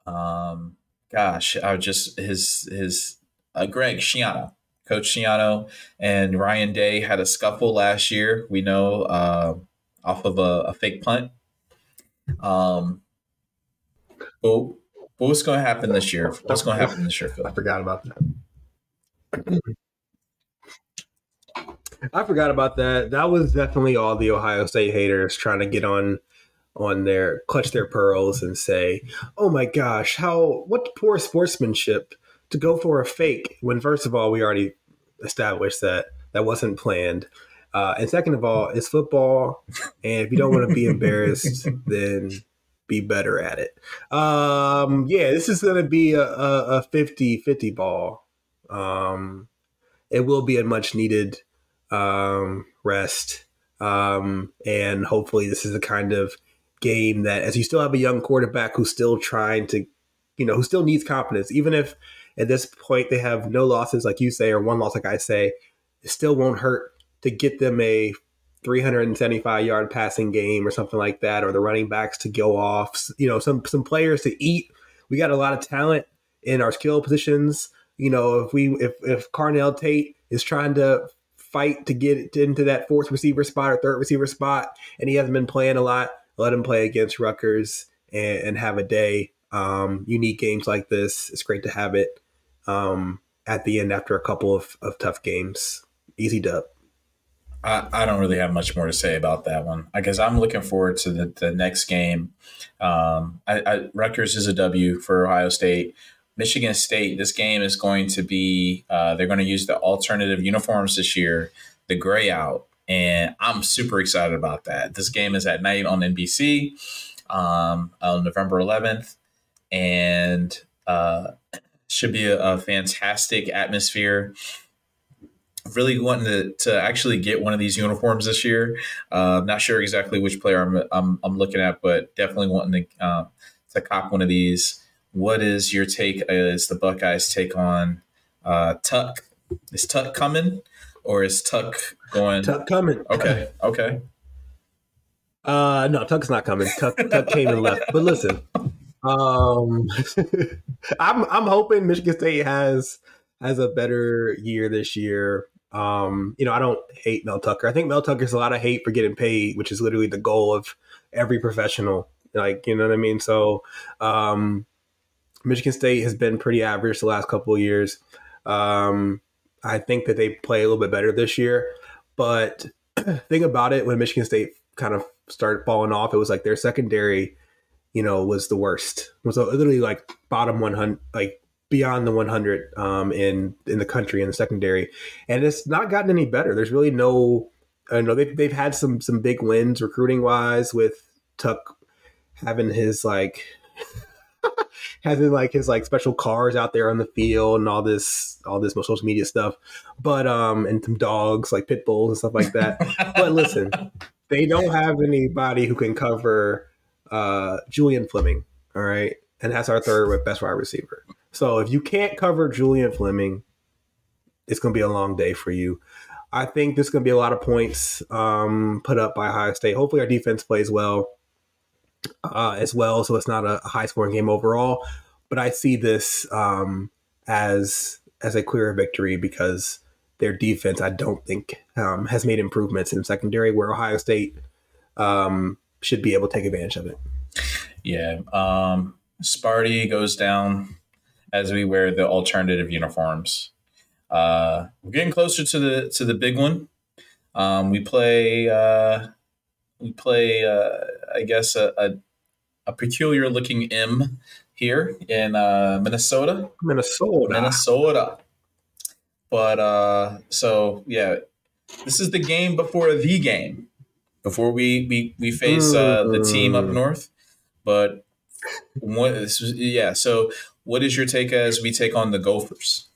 Um, gosh, I just his his uh, Greg Schiano, Coach Schiano, and Ryan Day had a scuffle last year. We know uh, off of a, a fake punt. Um, but but what's going to happen this year? What's going to happen this year, Phill?
I forgot about that. I forgot about that. That was definitely all the Ohio State haters trying to get on on their clutch their pearls and say, "Oh my gosh, how what poor sportsmanship to go for a fake." When first of all, we already established that that wasn't planned. Uh, and second of all, it's football, and if you don't want to be [laughs] embarrassed, then be better at it. Um, yeah, this is going to be a, a, 50-50 ball. Um, it will be a much needed um, rest. Um, and hopefully this is the kind of game that as you still have a young quarterback who's still trying to, you know, who still needs confidence, even if at this point they have no losses, like you say, or one loss, like I say, it still won't hurt to get them a 375 yard passing game or something like that, or the running backs to go off. You know, some some players to eat. We got a lot of talent in our skill positions. You know, if we if if Carnell Tate is trying to fight to get into that fourth receiver spot or third receiver spot, and he hasn't been playing a lot, let him play against Rutgers and, and have a day. Um, unique games like this, it's great to have it um, at the end after a couple of, of tough games. Easy dub.
I, I don't really have much more to say about that one I guess I'm looking forward to the, the next game. Um, I, I, Rutgers is a W for Ohio State. Michigan State, this game is going to be, uh, they're going to use the alternative uniforms this year, the gray out. And I'm super excited about that. This game is at night on NBC um, on November 11th. And uh, [coughs] should be a, a fantastic atmosphere really wanting to, to actually get one of these uniforms this year. Uh, not sure exactly which player I'm, I'm, I'm looking at, but definitely wanting to, uh, to cop one of these. What is your take? Is the Buckeyes take on uh, Tuck? Is Tuck coming or is Tuck going?
Tuck coming.
Okay. Okay.
Uh, no, Tuck's not coming. Tuck, Tuck came and left. But listen, um, [laughs] I'm I'm hoping Michigan State has has a better year this year. Um, you know, I don't hate Mel Tucker. I think Mel Tucker's a lot of hate for getting paid, which is literally the goal of every professional Like, you know what I mean? So, um, Michigan State has been pretty average the last couple of years. Um, I think that they play a little bit better this year. But [clears throat] thing about it, when Michigan State kind of started falling off, it was like their secondary, you know, was the worst. Was literally like bottom 100, like beyond the 100 um, in in the country in the secondary, and it's not gotten any better. There's really no, I know they've they've had some some big wins recruiting wise with Tuck having his like [laughs] having like his like special cars out there on the field and all this all this social media stuff. But um and some dogs like pit bulls and stuff like that. But listen [laughs] they don't have anybody who can cover uh julian fleming all right? And that's our third best wide receiver so if you can't cover julian fleming it's going to be a long day for you i think there's going to be a lot of points um put up by ohio state hopefully our defense plays well uh, as well, so it's not a high scoring game overall. But I see this um, as as a clear victory because their defense, I don't think, um, has made improvements in secondary where Ohio State um, should be able to take advantage of it.
Yeah, um, Sparty goes down as we wear the alternative uniforms. Uh, we're getting closer to the to the big one. Um, we play uh, we play, uh, I guess, a, a, a, peculiar looking M here in uh, Minnesota.
Minnesota.
Minnesota. But uh, so, yeah, this is the game before the game, before we, we, we face uh, the team up mm. north. But what, this was, yeah, so what is your take as we take on the Gophers?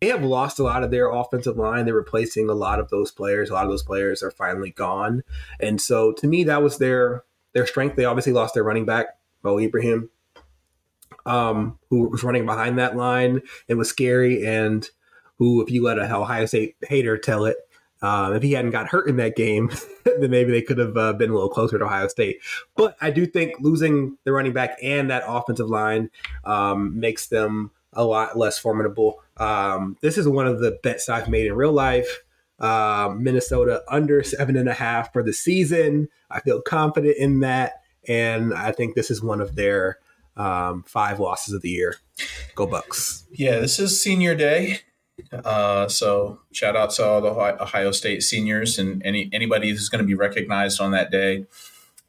they have lost a lot of their offensive line. They're replacing a lot of those players. A lot of those players are finally gone. And so to me, that was their their strength. They obviously lost their running back, Mo Ibrahim, um, who was running behind that line. It was scary. And who, if you let a Ohio State hater tell it, um, if he hadn't got hurt in that game, [laughs] then maybe they could have uh, been a little closer to Ohio State. But I do think losing the running back and that offensive line um, makes them a lot less formidable. Um, this is one of the bets I've made in real life. Uh, Minnesota under seven and a half for the season. I feel confident in that, and I think this is one of their um, five losses of the year. Go Bucks!
Yeah, this is senior day, uh, so shout out to all the Ohio State seniors and any anybody who's going to be recognized on that day.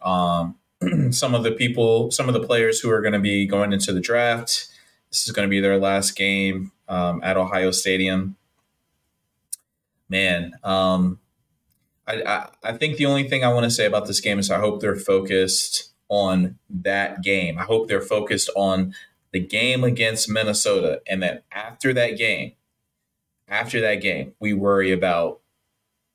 Um, [clears throat] some of the people, some of the players who are going to be going into the draft. This is going to be their last game um, at Ohio Stadium. Man, um, I, I, I think the only thing I want to say about this game is I hope they're focused on that game. I hope they're focused on the game against Minnesota, and then after that game, after that game, we worry about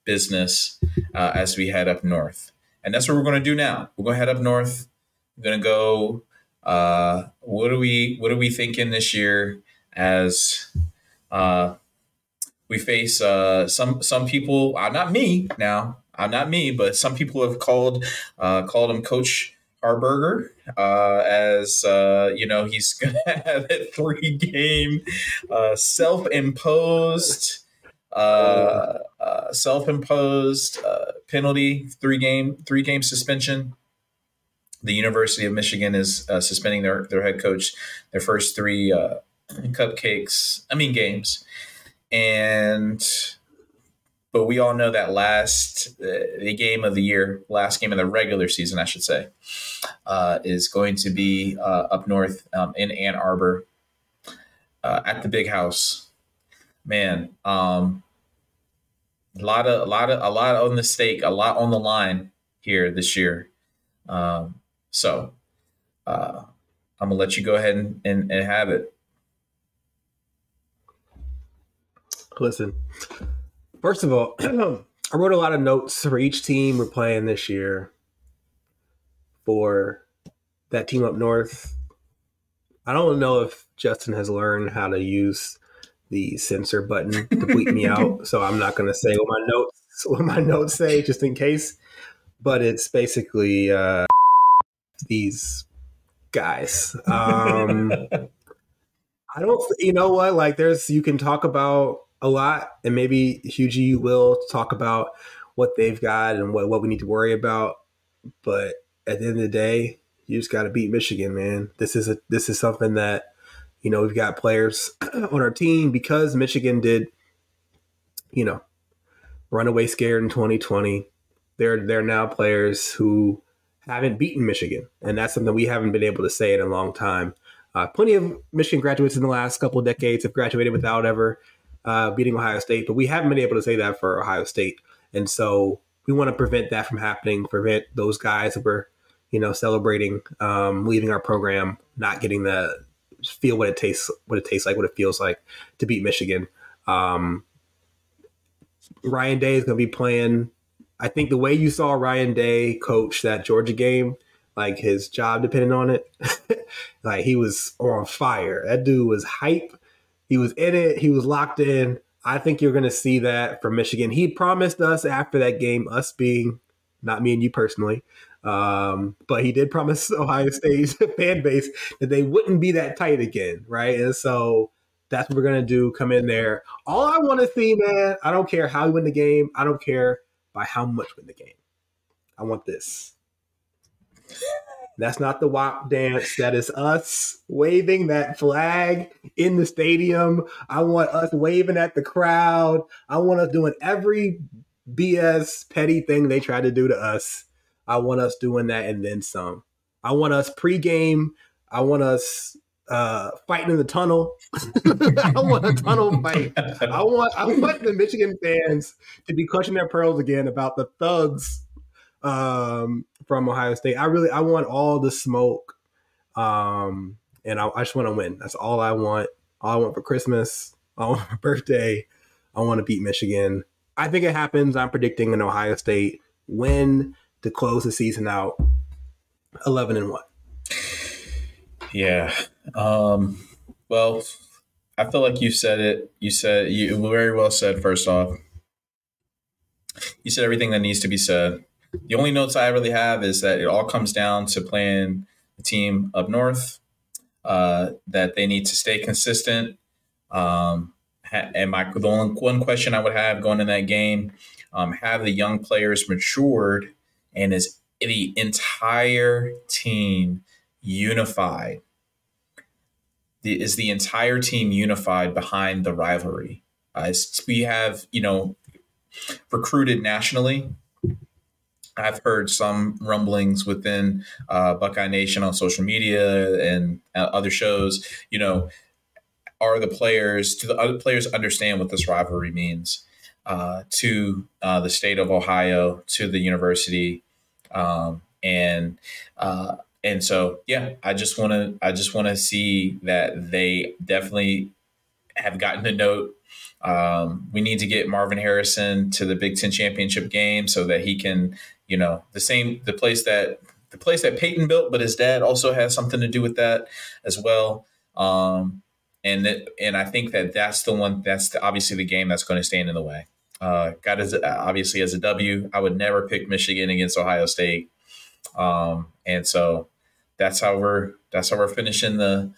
business uh, as we head up north. And that's what we're going to do now. We're going to head up north. We're going to go. Uh, what are we? What are we thinking this year? as uh, we face uh, some some people. Uh, not me now. I'm uh, not me, but some people have called called him Coach Harburger uh, as uh, you know he's [laughs] going to have a three game uh, self imposed uh, uh, imposed uh, penalty three game three game suspension. The University of Michigan is uh, suspending their their head coach their first three uh, cupcakes. I mean games, and but we all know that last uh, the game of the year, last game of the regular season, I should say, uh, is going to be uh, up north um, in Ann Arbor uh, at the Big House. Man, um, a lot of a lot of a lot on the stake, a lot on the line here this year. Um, so uh, I'm gonna let you go ahead and, and, and have it.
Listen, first of all, [clears throat] I wrote a lot of notes for each team we're playing this year. For that team up north, I don't know if Justin has learned how to use the censor button to bleep me out, [laughs] so I'm not going to say what my notes what my notes say just in case. But it's basically uh, these guys. Um, [laughs] I don't, you know what? Like, there's you can talk about a lot, and maybe Hugue will talk about what they've got and what, what we need to worry about. But at the end of the day, you just got to beat Michigan, man. This is a this is something that you know we've got players [clears throat] on our team because Michigan did, you know, runaway scared in 2020. They're they're now players who haven't beaten Michigan, and that's something we haven't been able to say in a long time. Uh, plenty of Michigan graduates in the last couple of decades have graduated without ever uh, beating Ohio State, but we haven't been able to say that for Ohio State, and so we want to prevent that from happening. Prevent those guys that were, you know, celebrating um, leaving our program, not getting the feel what it tastes, what it tastes like, what it feels like to beat Michigan. Um, Ryan Day is going to be playing. I think the way you saw Ryan Day coach that Georgia game, like his job depending on it, [laughs] like he was on fire. That dude was hype. He was in it. He was locked in. I think you're going to see that from Michigan. He promised us after that game, us being not me and you personally, um, but he did promise [laughs] Ohio State's [laughs] fan base that they wouldn't be that tight again, right? And so that's what we're gonna do. Come in there. All I want to see, man. I don't care how we win the game. I don't care by how much win the game. I want this. That's not the WAP dance. That is us waving that flag in the stadium. I want us waving at the crowd. I want us doing every BS petty thing they try to do to us. I want us doing that and then some. I want us pregame. I want us uh, fighting in the tunnel. [laughs] I want a tunnel fight. I want I want the Michigan fans to be clutching their pearls again about the thugs um, from Ohio State. I really I want all the smoke, um, and I, I just want to win. That's all I want. All I want for Christmas. [laughs] I want for birthday. I want to beat Michigan. I think it happens. I'm predicting an Ohio State win to close the season out, eleven and one.
Yeah. Um, well, I feel like you said it. You said you very well said. First off, you said everything that needs to be said. The only notes I really have is that it all comes down to playing the team up north. Uh, that they need to stay consistent. Um, and my the only one question I would have going in that game: um, have the young players matured, and is the entire team unified? The, is the entire team unified behind the rivalry? Uh, we have, you know, recruited nationally. I've heard some rumblings within uh, Buckeye Nation on social media and uh, other shows. You know, are the players do the other players understand what this rivalry means uh, to uh, the state of Ohio, to the university, um, and uh, and so yeah i just want to i just want to see that they definitely have gotten the note um, we need to get marvin harrison to the big ten championship game so that he can you know the same the place that the place that peyton built but his dad also has something to do with that as well. Um, and that, and i think that that's the one that's the, obviously the game that's going to stand in the way. Uh, got as obviously as a w i would never pick michigan against ohio state. Um, and so that's how we're that's how we're finishing the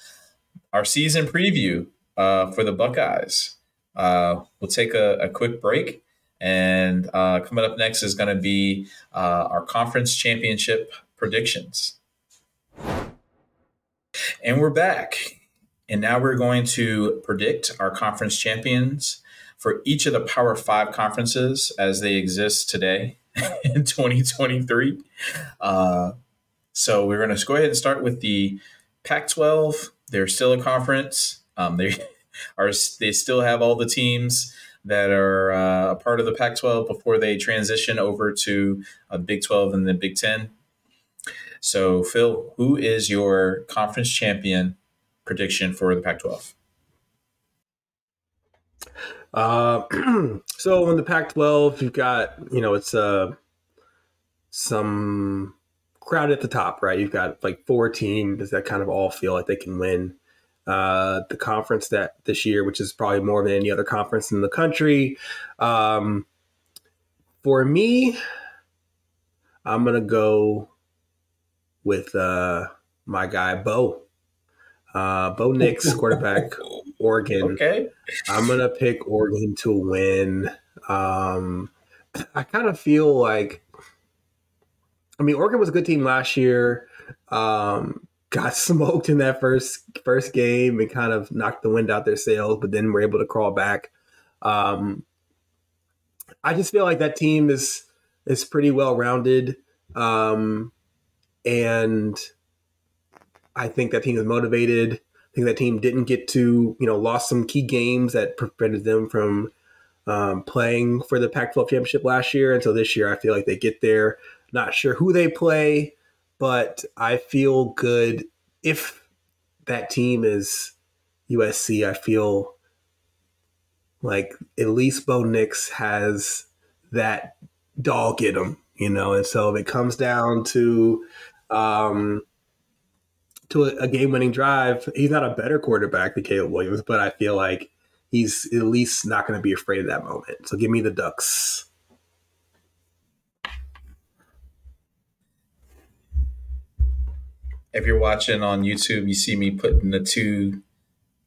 our season preview uh, for the Buckeyes. Uh, we'll take a, a, quick break, and uh, coming up next is going to be uh, our conference championship predictions. And we're back, and now we're going to predict our conference champions for each of the Power Five conferences as they exist today [laughs] in 2023. Uh, so we're going to go ahead and start with the Pac-12. They're still a conference. Um, they [laughs] are they still have all the teams that are uh, a part of the Pac-12 before they transition over to uh, Big 12 and the Big 10. So Phill, who is your conference champion prediction for the Pac-12?
Uh, [clears throat] so in the Pac-12, you've got you know it's uh, some crowd at the top, right? You've got like four teams that kind of all feel like they can win uh, the conference that this year, which is probably more than any other conference in the country. Um, for me, I'm gonna go with uh, my guy Bo. Uh, Bo Nix, [laughs] quarterback, Oregon.
Okay.
I'm gonna pick Oregon to win. Um, I kind of feel like I mean, Oregon was a good team last year. Um, got [laughs] smoked in that first first game and kind of knocked the wind out their sails, but then were able to crawl back. Um, I just feel like that team is is pretty well rounded, um, and I think that team is motivated. I think that team didn't get to you know lost some key games that prevented them from um, playing for the Pac-12 championship last year, and so this year I feel like they get there. Not sure who they play, but I feel good if that team is USC. I feel like at least Bo Nix has that dog in him, you know. And so if it comes down to um, to a, a game winning drive, he's not a better quarterback than Caleb Williams, but I feel like he's at least not going to be afraid of that moment. So give me the Ducks.
If you're watching on YouTube, you see me putting the two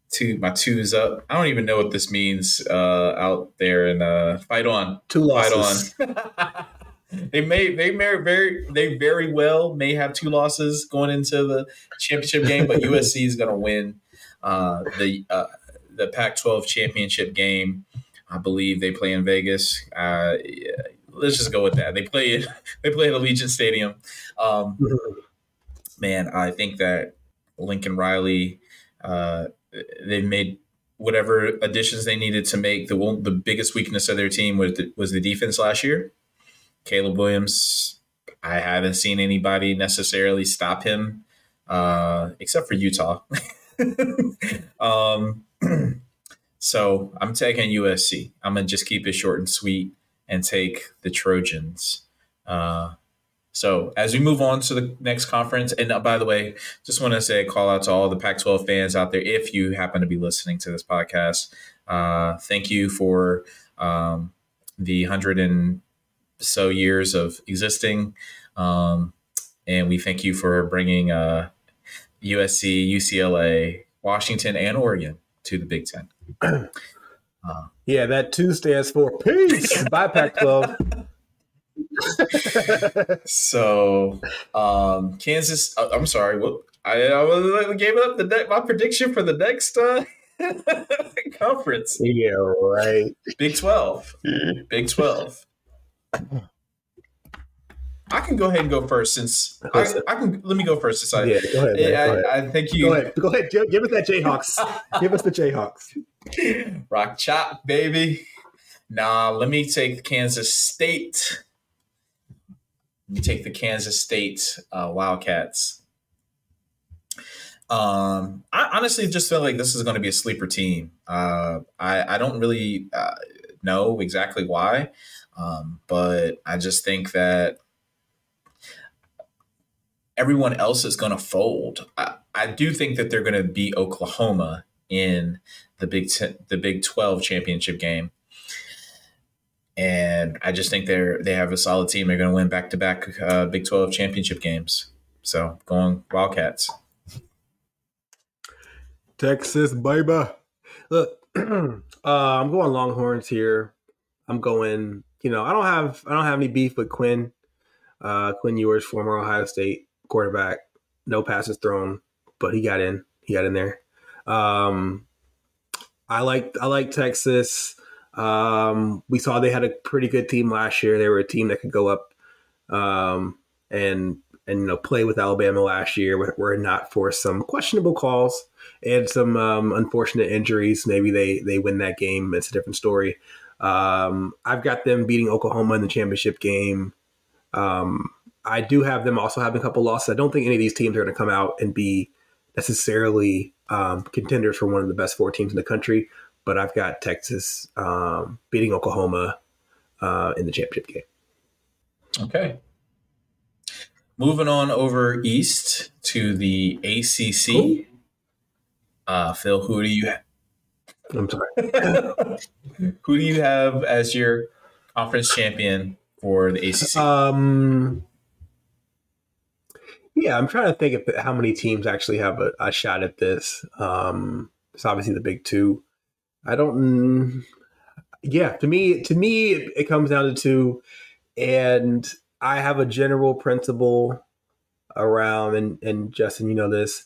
two my twos up. I don't even know what this means uh, out there and uh, fight on.
Two losses.
Fight on. [laughs] they may they may very they very well may have two losses going into the championship game, but USC is going to win uh, the uh, the Pac-12 championship game. I believe they play in Vegas. Uh, yeah, let's just go with that. They play it. [laughs] They play at Allegiant Stadium. Um, man, I think that Lincoln Riley. Uh, they made whatever additions they needed to make. The the biggest weakness of their team was the, was the defense last year. Caleb Williams, I haven't seen anybody necessarily stop him, uh, except for Utah. [laughs] um, [clears throat] so I'm taking USC. I'm gonna just keep it short and sweet and take the Trojans. Uh, so as we move on to the next conference, and uh, by the way, just want to say call out to all the Pac-12 fans out there. If you happen to be listening to this podcast, uh, thank you for um, the hundred and so years of existing, um, and we thank you for bringing uh, USC, UCLA, Washington, and Oregon to the Big Ten.
Uh, [clears throat] yeah, that two stands for peace. [laughs] Bye, Pac-12. [laughs]
so um, Kansas. Uh, I'm sorry. What I, I gave up the ne- my prediction for the next uh, [laughs] conference.
Yeah, right.
Big Twelve. Big Twelve. I can go ahead and go first since I, I can. Let me go first. Since I,
yeah, go ahead, man,
I,
go ahead.
I, think you
go ahead. Go ahead. Give us that Jayhawks. [laughs] Give us the Jayhawks.
Rock chalk, baby. Nah, let me take Kansas State. You take the Kansas State uh, Wildcats. Um, I honestly just feel like this is going to be a sleeper team. Uh, I, I don't really uh, know exactly why, um, but I just think that everyone else is going to fold. I, I do think that they're going to beat Oklahoma in the Big Ten, the Big Twelve championship game and I just think they're they have a solid team. They're going to win back to back Big Twelve championship games. So going Wildcats.
Texas, baby. Look, [clears throat] uh, I'm going Longhorns here. I'm going. You know, I don't have I don't have any beef with Quinn. Uh, Quinn Ewers, former Ohio State quarterback, no passes thrown, but he got in. He got in there. Um, I like I like Texas. Um, we saw they had a pretty good team last year. They were a team that could go up um, and and you know play with Alabama last year. Were, were not for some questionable calls and some um, unfortunate injuries. Maybe they they win that game. It's a different story. Um, I've got them beating Oklahoma in the championship game. Um, I do have them also having a couple losses. I don't think any of these teams are going to come out and be necessarily um, contenders for one of the best four teams in the country but I've got Texas um, beating Oklahoma uh, in the championship game.
Okay. Moving on over east to the ACC. Uh, Phill, who do you have?
I'm sorry. [laughs] [laughs]
who do you have as your conference champion for the ACC?
Um, yeah, I'm trying to think of how many teams actually have a, a shot at this. Um, it's obviously the big two. I don't. Yeah, to me, to me, it, comes down to two, and I have a general principle around, and, and Justin, you know this.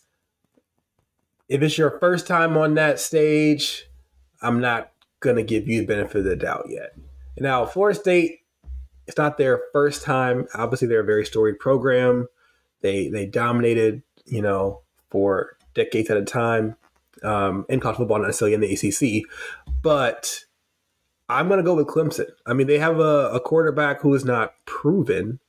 If it's your first time on that stage, I'm not to give you the benefit of the doubt yet. Now, Florida State, it's not their first time. Obviously, they're a very storied program. They they dominated, you know, for decades at a time um, in college football, not necessarily in the ACC. But I'm going to go with Clemson. I mean, they have a, a quarterback who is not proven,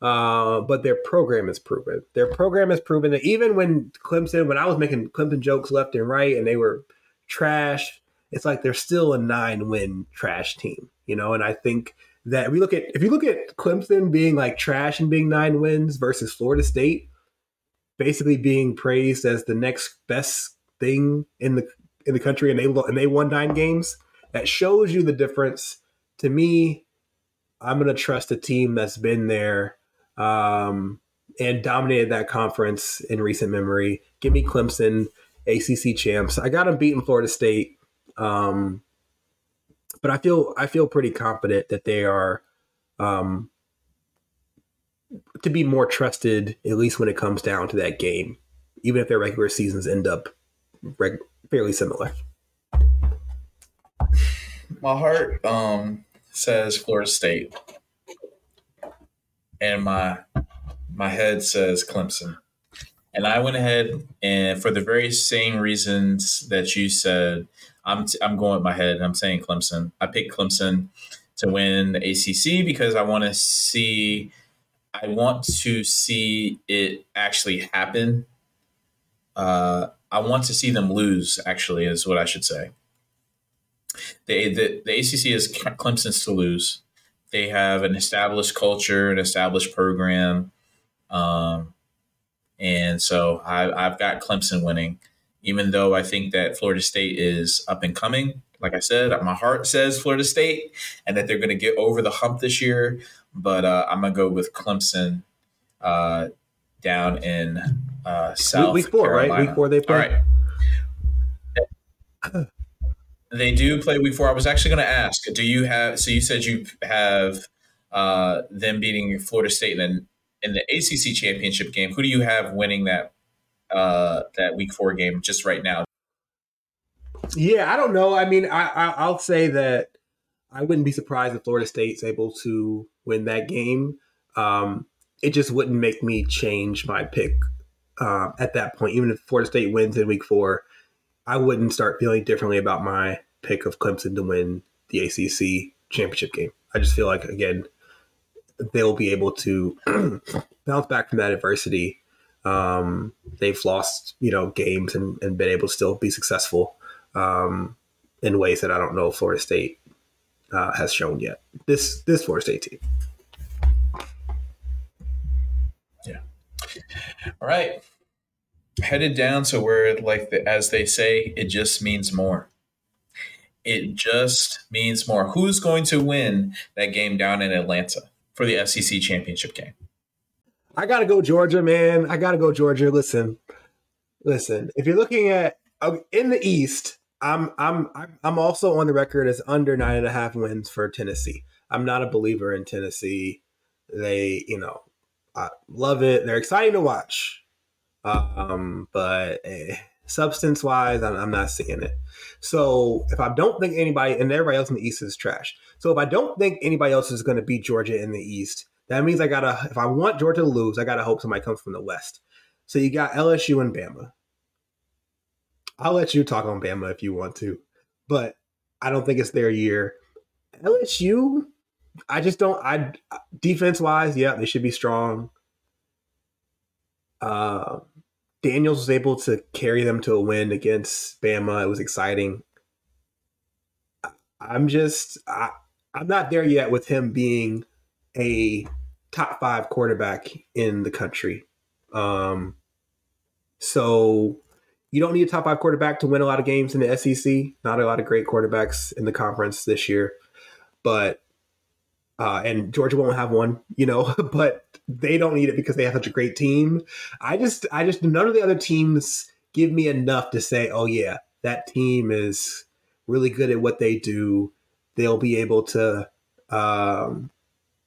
uh, but their program is proven. Their program is proven that even when Clemson, when I was making Clemson jokes left and right, and they were trash, it's like they're still a nine win trash team, you know. And I think that we look at if you look at Clemson being like trash and being nine wins versus Florida State, basically being praised as the next best thing in the in the country, and they and they won nine games. That shows you the difference. To me, I'm going to trust a team that's been there um, and dominated that conference in recent memory. Give me Clemson, ACC champs. I got them beating Florida State, um, but I feel I feel pretty confident that they are um, to be more trusted, at least when it comes down to that game, even if their regular seasons end up reg- fairly similar.
My heart um, says Florida State, and my my head says Clemson. And I went ahead and for the very same reasons that you said, I'm t- I'm going with my head. I'm saying Clemson. I picked Clemson to win the ACC because I want to see I want to see it actually happen. Uh, I want to see them lose. Actually, is what I should say. They, the, the ACC is Clemson's to lose. They have an established culture, an established program, um, and so I, I've got Clemson winning. Even though I think that Florida State is up and coming, like I said, my heart says Florida State, and that they're going to get over the hump this year. But uh, I'm going to go with Clemson uh, down in uh, South
week four,
Carolina.
right? Week four they play.
All right. They do play week four. I was actually going to ask, do you have? So you said you have uh, them beating Florida State in in the ACC championship game. Who do you have winning that uh, that week four game just right now?
Yeah, I don't know. I mean, I, I I'll say that I wouldn't be surprised if Florida State's able to win that game. Um, it just wouldn't make me change my pick uh, at that point. Even if Florida State wins in week four, I wouldn't start feeling differently about my pick of Clemson to win the ACC championship game. I just feel like again they'll be able to [clears throat] bounce back from that adversity. Um, they've lost you know games and, and, been able to still be successful um, in ways that I don't know Florida State uh, has shown yet. This this Florida State team. [laughs]
All right. Headed down to where like the, as they say it just means more. It just means more. Who's going to win that game down in atlanta for the sec championship game?
I gotta go georgia man. I gotta go georgia. Listen. Listen. If you're looking at uh, in the east i'm i'm i'm also on the record as under nine and a half wins for tennessee. I'm not a believer in tennessee. They you know i love it they're exciting to watch um, but eh, substance wise, I'm, I'm, not seeing it. So if I don't think anybody, and everybody else in the East is trash. So if I don't think anybody else is going to beat Georgia in the East, that means I gotta. If I want Georgia to lose, I gotta hope somebody comes from the West. So you got LSU and Bama. I'll let you talk on Bama if you want to, but I don't think it's their year. LSU, I just don't. I defense wise, yeah, they should be strong. Uh, Daniels was able to carry them to a win against Bama. It was exciting. I'm just I, I'm not there yet with him being a top five quarterback in the country. Um, so you don't need a top five quarterback to win a lot of games in the SEC. Not a lot of great quarterbacks in the conference this year, but uh, and Georgia won't have one, you know, [laughs] but they don't need it because they have such a great team. I just, I just, none of the other teams give me enough to say, oh yeah, that team is really good at what they do. They'll be able to um,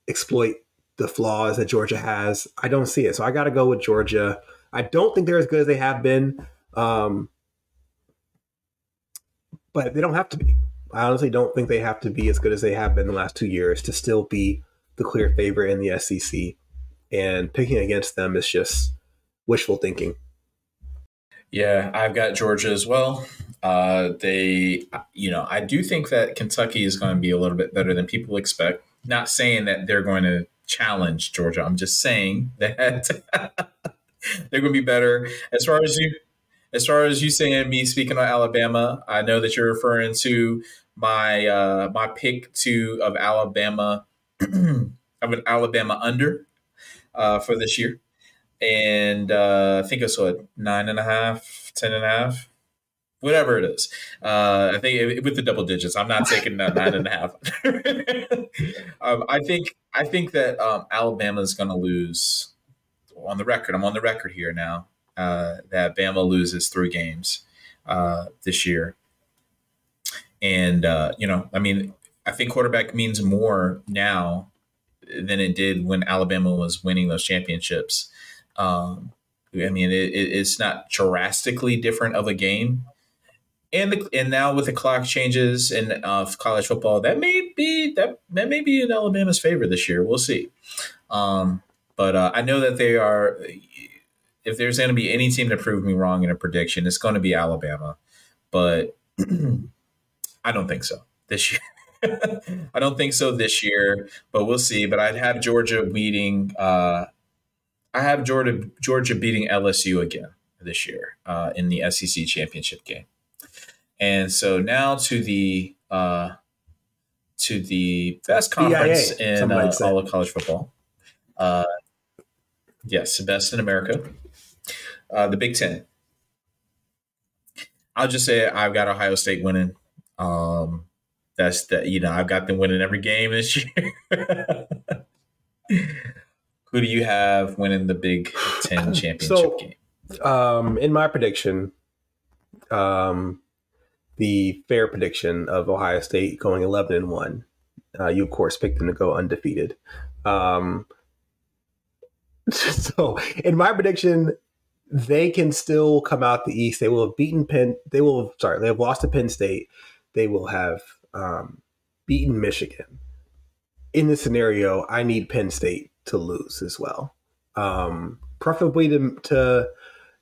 exploit the flaws that Georgia has. I don't see it. So I got to go with Georgia. I don't think they're as good as they have been. Um, but they don't have to be. I honestly don't think they have to be as good as they have been the last two years to still be the clear favorite in the SEC. And picking against them is just wishful thinking.
Yeah, I've got Georgia as well. Uh, they, you know, I do think that Kentucky is going to be a little bit better than people expect. Not saying that they're going to challenge Georgia. I'm just saying [laughs] that [laughs] they're going to be better. As far as you, as far as you saying me speaking on Alabama, I know that you're referring to my uh, my pick to of Alabama [clears throat] of an Alabama under uh, for this year and uh, I think it's what nine and a half, ten and a half, whatever it is. Uh, I think it, with the double digits. I'm not taking that nine and a half. [laughs] um, I think I think that um, Alabama is going to lose. On the record, I'm on the record here now uh, that Bama loses three games uh, this year, and uh, you know, I mean, I think quarterback means more now than it did when Alabama was winning those championships. Um, I mean, it, it's not drastically different of a game. And the, and now with the clock changes in uh, college football, that may be that that may be in Alabama's favor this year. We'll see. Um, but uh, I know that they are. If there's going to be any team to prove me wrong in a prediction, it's going to be Alabama. But [clears throat] I don't think so this year. [laughs] I don't think so this year, but we'll see. But I'd have Georgia beating uh, I have Georgia Georgia beating LSU again this year uh, in the SEC championship game. And so now to the uh, to the best conference EIA, in uh, all of college football. Uh, yes, the best in America. Uh, the Big Ten. I'll just say I've got Ohio State winning. Um, that's that you know I've got them winning every game this [laughs] year. Who do you have winning the Big Ten [laughs] championship so, game?
Um, in my prediction, um, the fair prediction of Ohio State going eleven and one. Uh, you of course picked them to go undefeated. Um, [laughs] so in my prediction, they can still come out the East. They will have beaten Penn. They will have, sorry, they have lost to Penn State. They will have um, beaten Michigan. In this scenario, I need Penn State to lose as well. Um, preferably to, to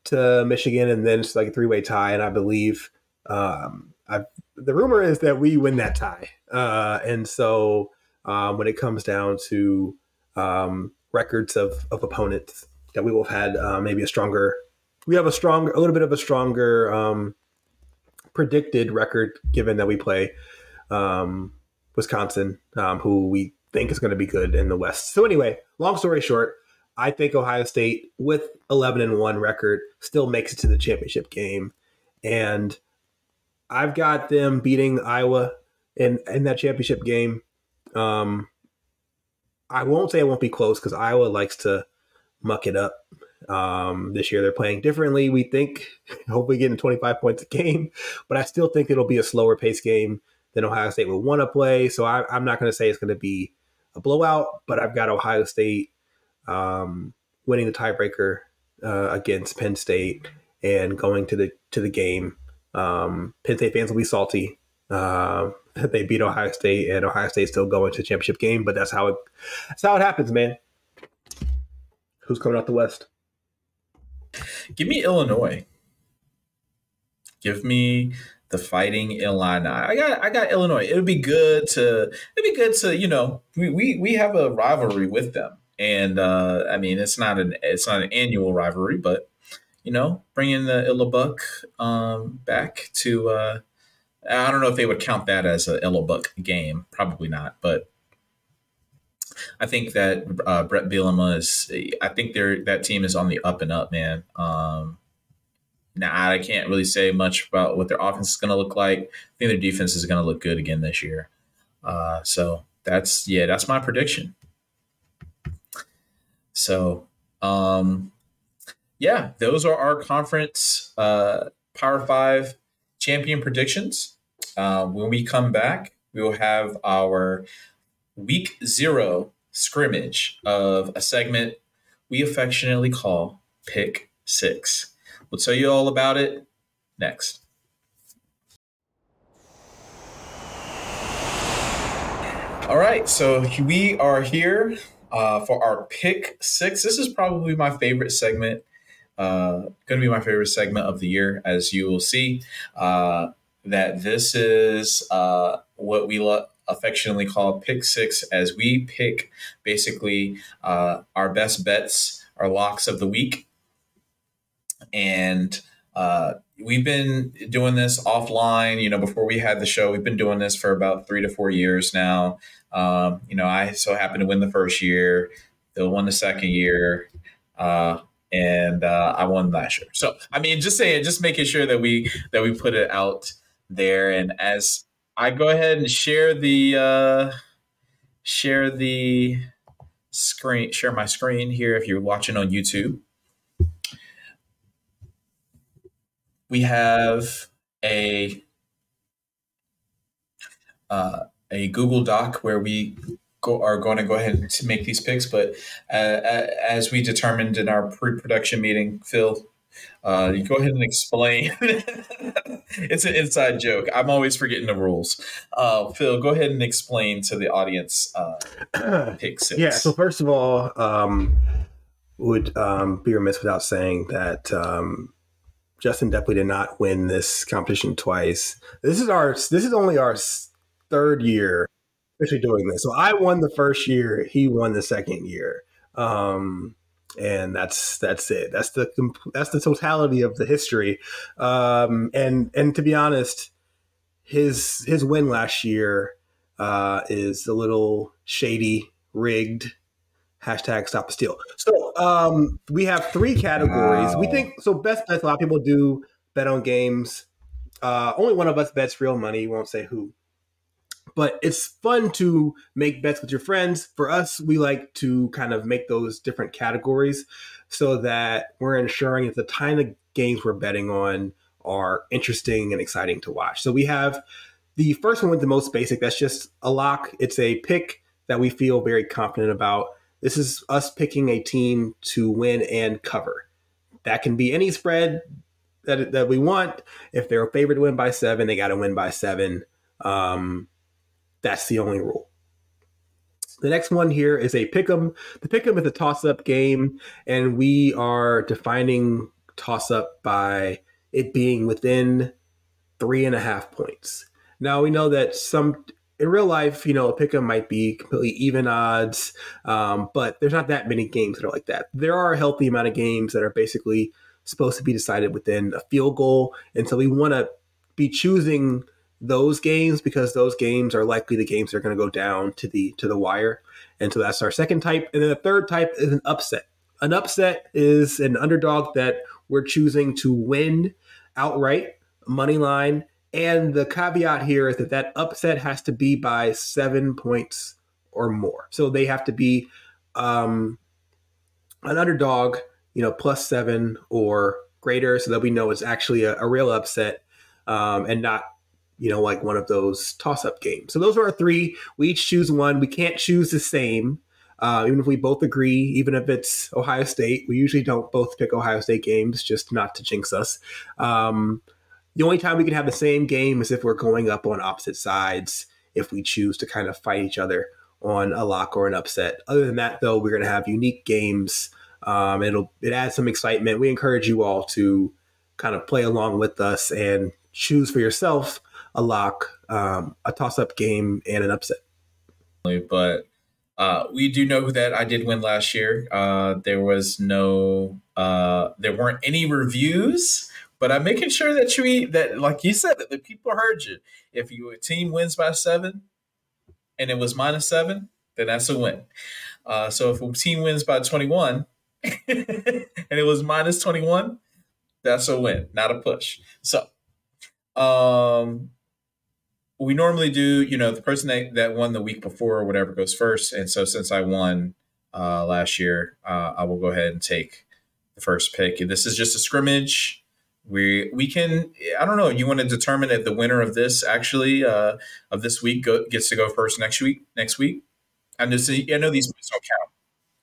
to Michigan, and then it's like a three way tie. And I believe um, i the rumor is that we win that tie. Uh, and so um, when it comes down to um, records of, of opponents, that we will have had uh, maybe a stronger, we have a stronger, a little bit of a stronger um, predicted record, given that we play um, Wisconsin, um, who we think is going to be good in the West. So anyway, long story short, I think Ohio State with 11 and 1 record still makes it to the championship game and I've got them beating Iowa in in that championship game. Um, I won't say it won't be close because Iowa likes to muck it up. Um, this year they're playing differently. We think, [laughs] hopefully getting 25 points a game, but I still think it'll be a slower pace game than Ohio State would want to play. So I, am not going to say it's going to be a blowout, but I've got Ohio State um, winning the tiebreaker uh, against Penn State and going to the to the game. Um, Penn State fans will be salty uh, that [laughs] they beat Ohio State, and Ohio State still going to the championship game. But that's how it that's how it happens, man. Who's coming out the West?
Give me Illinois. Give me the Fighting Illini. I got I got Illinois. It would be good to it'd be good to you know we we, we have a rivalry with them, and uh, I mean it's not an it's not an annual rivalry, but you know bringing the Illibuck um, back to uh, I don't know if they would count that as an Illibuck game, probably not, but. I think that uh, Bret Bielema is. I think they're that team is on the up and up, man. Um, now I can't really say much about what their offense is going to look like. I think their defense is going to look good again this year. Uh, so that's yeah, that's my prediction. So um, yeah, those are our conference uh, Power Five champion predictions. Uh, when we come back, we will have our Week Zero scrimmage of a segment we affectionately call Pick Six. We'll tell you all about it next. All right, so we are here uh, for our pick six. This is probably my favorite segment. Uh, going to be my favorite segment of the year, as you will see. Uh, that this is uh, what we lo- affectionately called pick six, as we pick basically uh, our best bets, our locks of the week, and uh, we've been doing this offline. You know, before we had the show, we've been doing this for about three to four years now. Um, you know, I so happened to win the first year. Phill won the second year. Uh, and uh, I won last year. So I mean, just saying, just making sure that we that we put it out there. And as I go ahead and share the uh, share the screen, share my screen here. If you're watching on YouTube, we have a uh, a Google Doc where we go, are going to go ahead to make these picks. But uh, as we determined in our pre-production meeting, Phill, uh, you go ahead and explain. [laughs] it's an inside joke. I'm always forgetting the rules. Uh, Phill, go ahead and explain to the audience uh, [clears throat] pick six.
Yeah. So first of all, um, would um, be remiss without saying that um, Justin definitely did not win this competition twice. This is our. This is only our third year actually doing this. So I won the first year, he won the second year. Um, and that's that's it. That's the that's the totality of the history. Um, and and to be honest, his his win last year uh, is a little shady, rigged. Hashtag stop the steal. So um, we have three categories. Wow. We think so. Best bets. A lot of people do bet on games. Uh, only one of us bets real money. We won't say who but it's fun to make bets with your friends. For us, we like to kind of make those different categories so that we're ensuring that the kind of games we're betting on are interesting and exciting to watch. So we have the first one with the most basic. That's just a lock. It's a pick that we feel very confident about. This is us picking a team to win and cover. That can be any spread that, that we want. If they're a favorite to win by seven, they got to win by seven. Um, that's the only rule. The next one here is a pick'em. The pick'em is a toss-up game, and we are defining toss-up by it being within three and a half points. Now we know that some in real life, you know, a pick'em might be completely even odds, um, but there's not that many games that are like that. There are a healthy amount of games that are basically supposed to be decided within a field goal, and so we want to be choosing those games because those games are likely the games that are going to go down to the to the wire. And so that's our second type. And then the third type is an upset. An upset is an underdog that we're choosing to win outright, money line. And the caveat here is that that upset has to be by seven points or more. So they have to be um, an underdog, you know, plus seven or greater, so that we know it's actually a, a real upset um, and not you know, like one of those toss up games. So those are our three. We each choose one. We can't choose the same. Uh, even if we both agree, even if it's Ohio State, we usually don't both pick Ohio State games, just not to jinx us. Um, the only time we can have the same game is if we're going up on opposite sides, if we choose to kind of fight each other on a lock or an upset. Other than that, though, we're going to have unique games. Um, it'll it adds some excitement. We encourage you all to kind of play along with us and choose for yourself a lock, um, a toss up game, and an upset.
But uh, we do know that I did win last year. Uh, there was no, uh, there weren't any reviews, but I'm making sure that you eat that, like you said, that the people heard you. If your team wins by seven, and it was minus seven, then that's a win. Uh, so if a team wins by 21, [laughs] and it was minus 21, that's a win, not a push. So, um, we normally do, you know, the person that, that won the week before or whatever goes first. And so since I won uh, last year, uh, I will go ahead and take the first pick. This is just a scrimmage. We we can I don't know. You want to determine if the winner of this actually uh, of this week go, gets to go first next week next week. I know, I know these points don't count.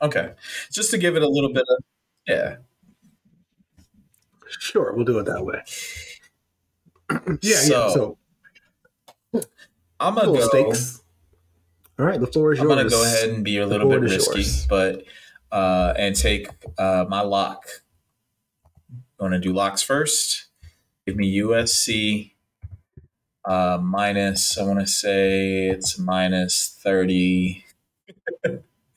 Okay, just to give it a little bit of yeah.
Sure, we'll do it that way. [clears throat] yeah, so,
yeah. So I'm gonna go. Stakes.
All right, the floor is
I'm
yours.
I'm gonna go ahead and be a little bit risky, yours. but uh, and take uh, my lock. I'm gonna do locks first. Give me USC uh, minus. I want to say it's minus thirty. [laughs]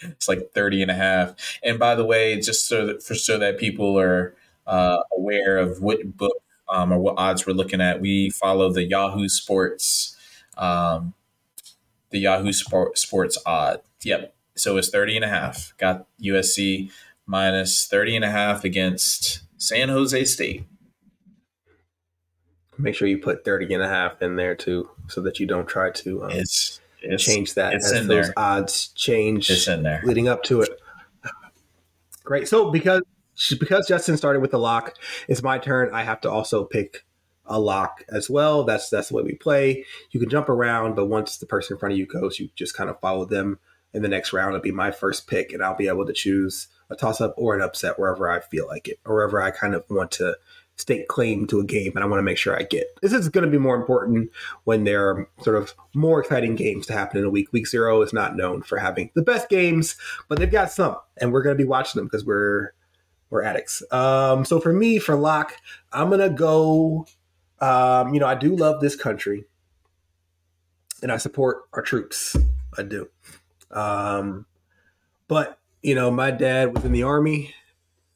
it's like 30 and a half. And by the way, just so that, for so that people are uh, aware of what book um, or what odds we're looking at, we follow the Yahoo Sports, um, the Yahoo Sport, Sports odd. Yep. So it's 30 and a half. Got USC minus 30 and a half against San Jose State.
Make sure you put 30 and a half in there too, so that you don't try to um,
it's,
it's, change that it's as those there. odds change
it's in there.
leading up to it. Great. So because because Justin started with the lock, it's my turn. I have to also pick a lock as well. That's that's the way we play. You can jump around, but once the person in front of you goes, you just kind of follow them. In the next round, it'll be my first pick, and I'll be able to choose a toss up or an upset wherever I feel like it, or wherever I kind of want to stake claim to a game, and I want to make sure I get. This is going to be more important when there are sort of more exciting games to happen in a week. Week zero is not known for having the best games, but they've got some, and we're going to be watching them because we're we're addicts. Um, so for me, for lock, I'm gonna go. Um, you know, I do love this country, and I support our troops. I do. Um, but you know, my dad was in the army,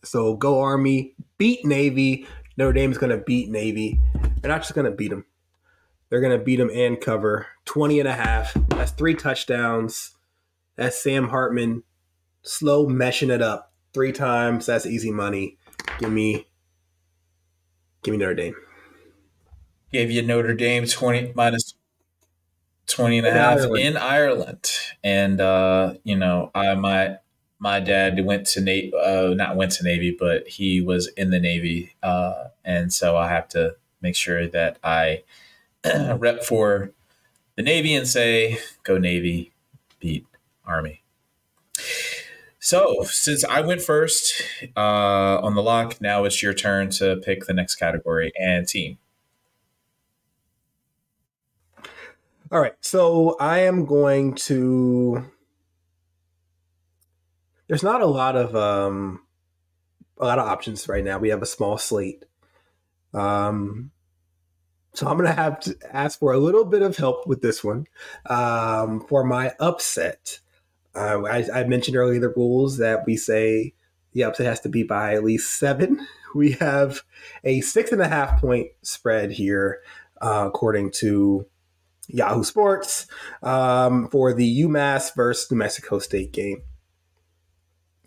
so go army, beat Navy. Notre Dame is gonna beat Navy. They're not just gonna beat them. They're gonna beat them and cover 20 and a half. That's three touchdowns. That's Sam Hartman slow meshing it up three times. That's easy money. Give me, give me Notre Dame.
Gave you Notre Dame 20 minus 20 and a in half Ireland. in Ireland. And, uh, you know, I, my, my dad went to Navy, uh, not went to Navy, but he was in the Navy. Uh, and so I have to make sure that I [clears throat] rep for the Navy and say, go Navy, beat Army. So, since I went first uh, on the lock, now it's your turn to pick the next category and team.
All right. So, I am going to. There's not a lot of um, a lot of options right now. We have a small slate. Um, so I'm going to have to ask for a little bit of help with this one um, for my upset. Uh, I, I, mentioned earlier the rules that we say the upset has to be by at least seven. [laughs] We have a six and a half point spread here, uh, according to Yahoo Sports, um, for the UMass versus New Mexico State game.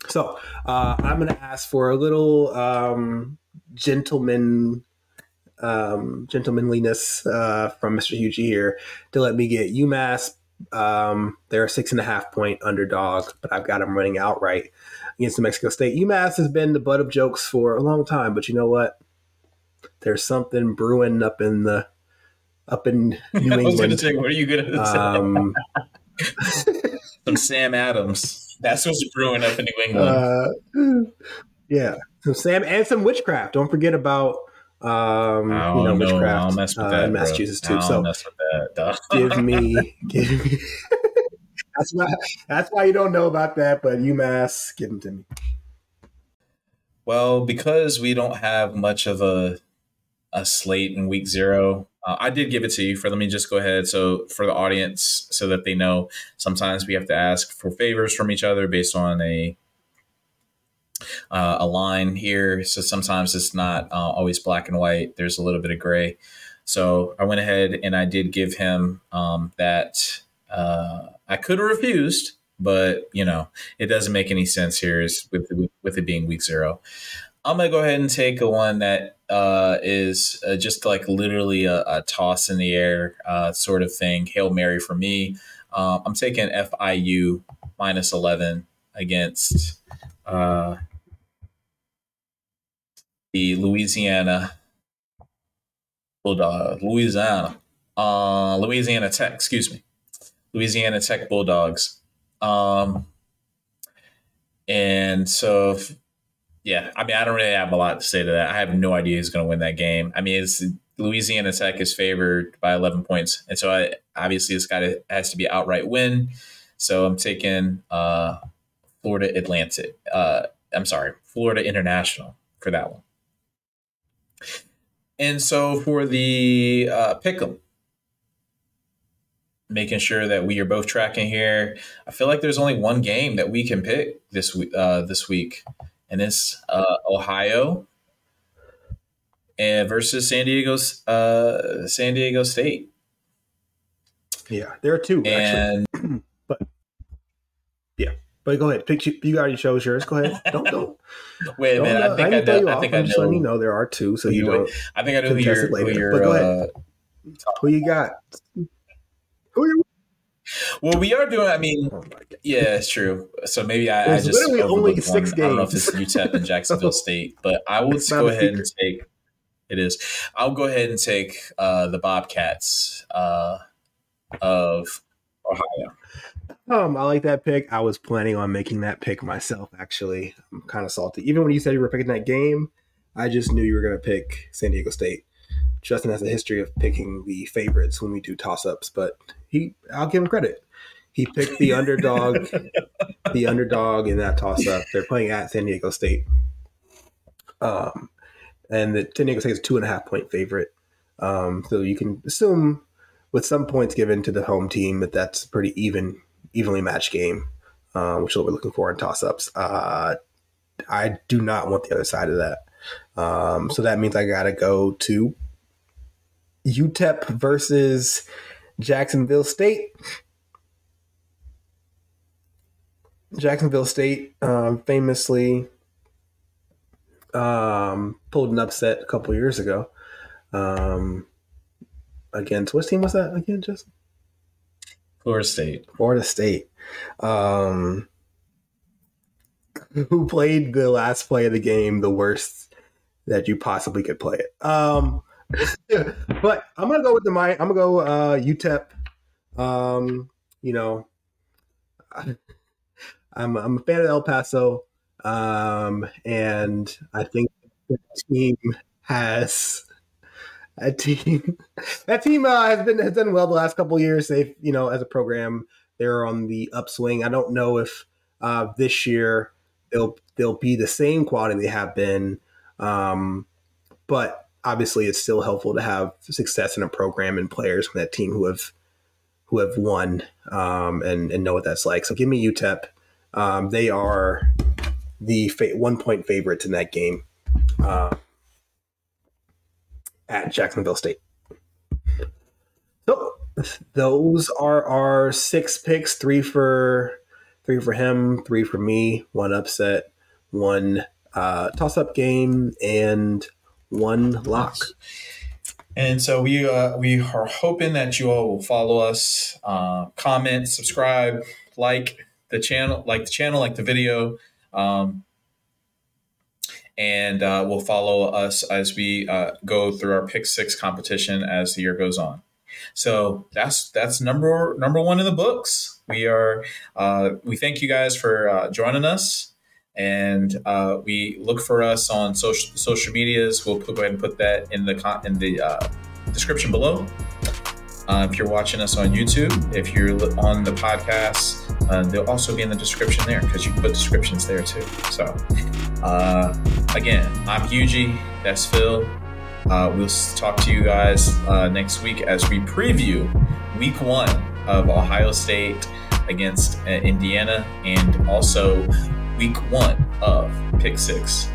So uh, I'm going to ask for a little um, gentleman um, gentlemanliness uh, from Mr. Hugue here to let me get UMass um, they're a six and a half point underdog, but I've got them running outright against New Mexico State. UMass has been the butt of jokes for a long time, but you know what? There's something brewing up in the up in New England. [laughs] I was
going to say, what are you going to say? Um, [laughs] Some Sam Adams. That's what's brewing up in New England.
Uh, yeah, some Sam and some witchcraft. Don't forget about um,
you know, witchcraft I'll mess with uh, that,
in Massachusetts too. so
mess with that, [laughs]
give me, give me. that's why. That's why you don't know about that. But UMass, give them to me.
Well, because we don't have much of a a slate in week zero, uh, I did give it to you. For let me just go ahead. So for the audience, so that they know, sometimes we have to ask for favors from each other based on a uh, a line here. So sometimes it's not uh, always black and white. There's a little bit of gray. So I went ahead and I did give him um, that. Uh, I could have refused, but you know it doesn't make any sense here is with with it being week zero. I'm gonna go ahead and take a one that uh, is uh, just like literally a, a, toss in the air uh, sort of thing. Hail Mary for me. Um, I'm taking FIU minus 11 against uh, the Louisiana Bulldog, Louisiana, uh, Louisiana Tech, excuse me, Louisiana Tech Bulldogs. Um, and so, if, yeah, I mean, I don't really have a lot to say to that. I have no idea who's going to win that game. I mean, it's Louisiana Tech is favored by 11 points, and so I, obviously this guy has to be outright win. So I'm taking uh, Florida Atlantic. Uh, I'm sorry, Florida International for that one. And so for the uh, pick'em, making sure that we are both tracking here. I feel like there's only one game that we can pick this. Uh, this week, and it's uh, Ohio and versus San Diego's uh, San Diego State.
Yeah, there are two. And actually. [clears throat] but yeah, but go ahead. Pick you, you already chose yours. Go ahead. [laughs] Don't don't.
Wait a minute. I think I, I know. I think I know.
Just you know there are two, so you don't.
I think I know who you're. Later. Who you're but go ahead.
Uh, who you got? Who you?
Well, we are doing. I mean, oh yeah, it's true. So maybe I, I just literally only six one. games. I don't know if it's UTEP and Jacksonville [laughs] State, but I will go ahead and take. It is. I'll go ahead and take uh, the Bobcats uh, of Ohio.
Um, I like that pick. I was planning on making that pick myself. Actually, I'm kind of salty. Even when you said you were picking that game, I just knew you were going to pick San Diego State. Justin has a history of picking the favorites when we do toss ups, but he, I'll give him credit. He picked the [laughs] underdog, the underdog in that toss up. They're playing at San Diego State. Um, and the San Diego State is two and a half point favorite. Um, so you can assume with some points given to the home team that that's a pretty even, evenly matched game, uh, which is what we're looking for in toss ups. Uh, I do not want the other side of that. Um, so that means I got to go to UTEP versus Jacksonville State. Jacksonville State um, famously um, pulled an upset a couple years ago um, against what team was that again, Justin?
Florida State.
Florida State. Um, who played the last play of the game the worst that you possibly could play it. Um, but I'm gonna go with the my. I'm gonna go uh, UTEP. Um, you know, [laughs] I'm I'm a fan of El Paso, um, and I think the team has a team. [laughs] That team uh, has been has done well the last couple years. They've you know as a program they're on the upswing. I don't know if uh, this year they'll they'll be the same quality they have been, um, but obviously it's still helpful to have success in a program and players from that team who have who have won um, and and know what that's like. So give me UTEP. Um, they are the fa- one point favorites in that game uh, at Jacksonville State. So those are our six picks: three for three for him, three for me, one upset, one uh, toss up game, and one lock.
And so we uh, we are hoping that you all will follow us, uh, comment, subscribe, like the channel, like the channel, like the video, um, and uh, will follow us as we uh, go through our pick six competition as the year goes on. So that's that's number number one in the books. We are uh, we thank you guys for uh, joining us and uh, we look for us on social social medias. We'll put, go ahead and put that in the in the uh, description below. Uh, if you're watching us on YouTube, if you're on the podcast, uh, they'll also be in the description there because you can put descriptions there too. So, uh, again, I'm Hugue. That's Phill. Uh, we'll talk to you guys next week as we preview Week One of Ohio State against Indiana, and also week one of Pick Six.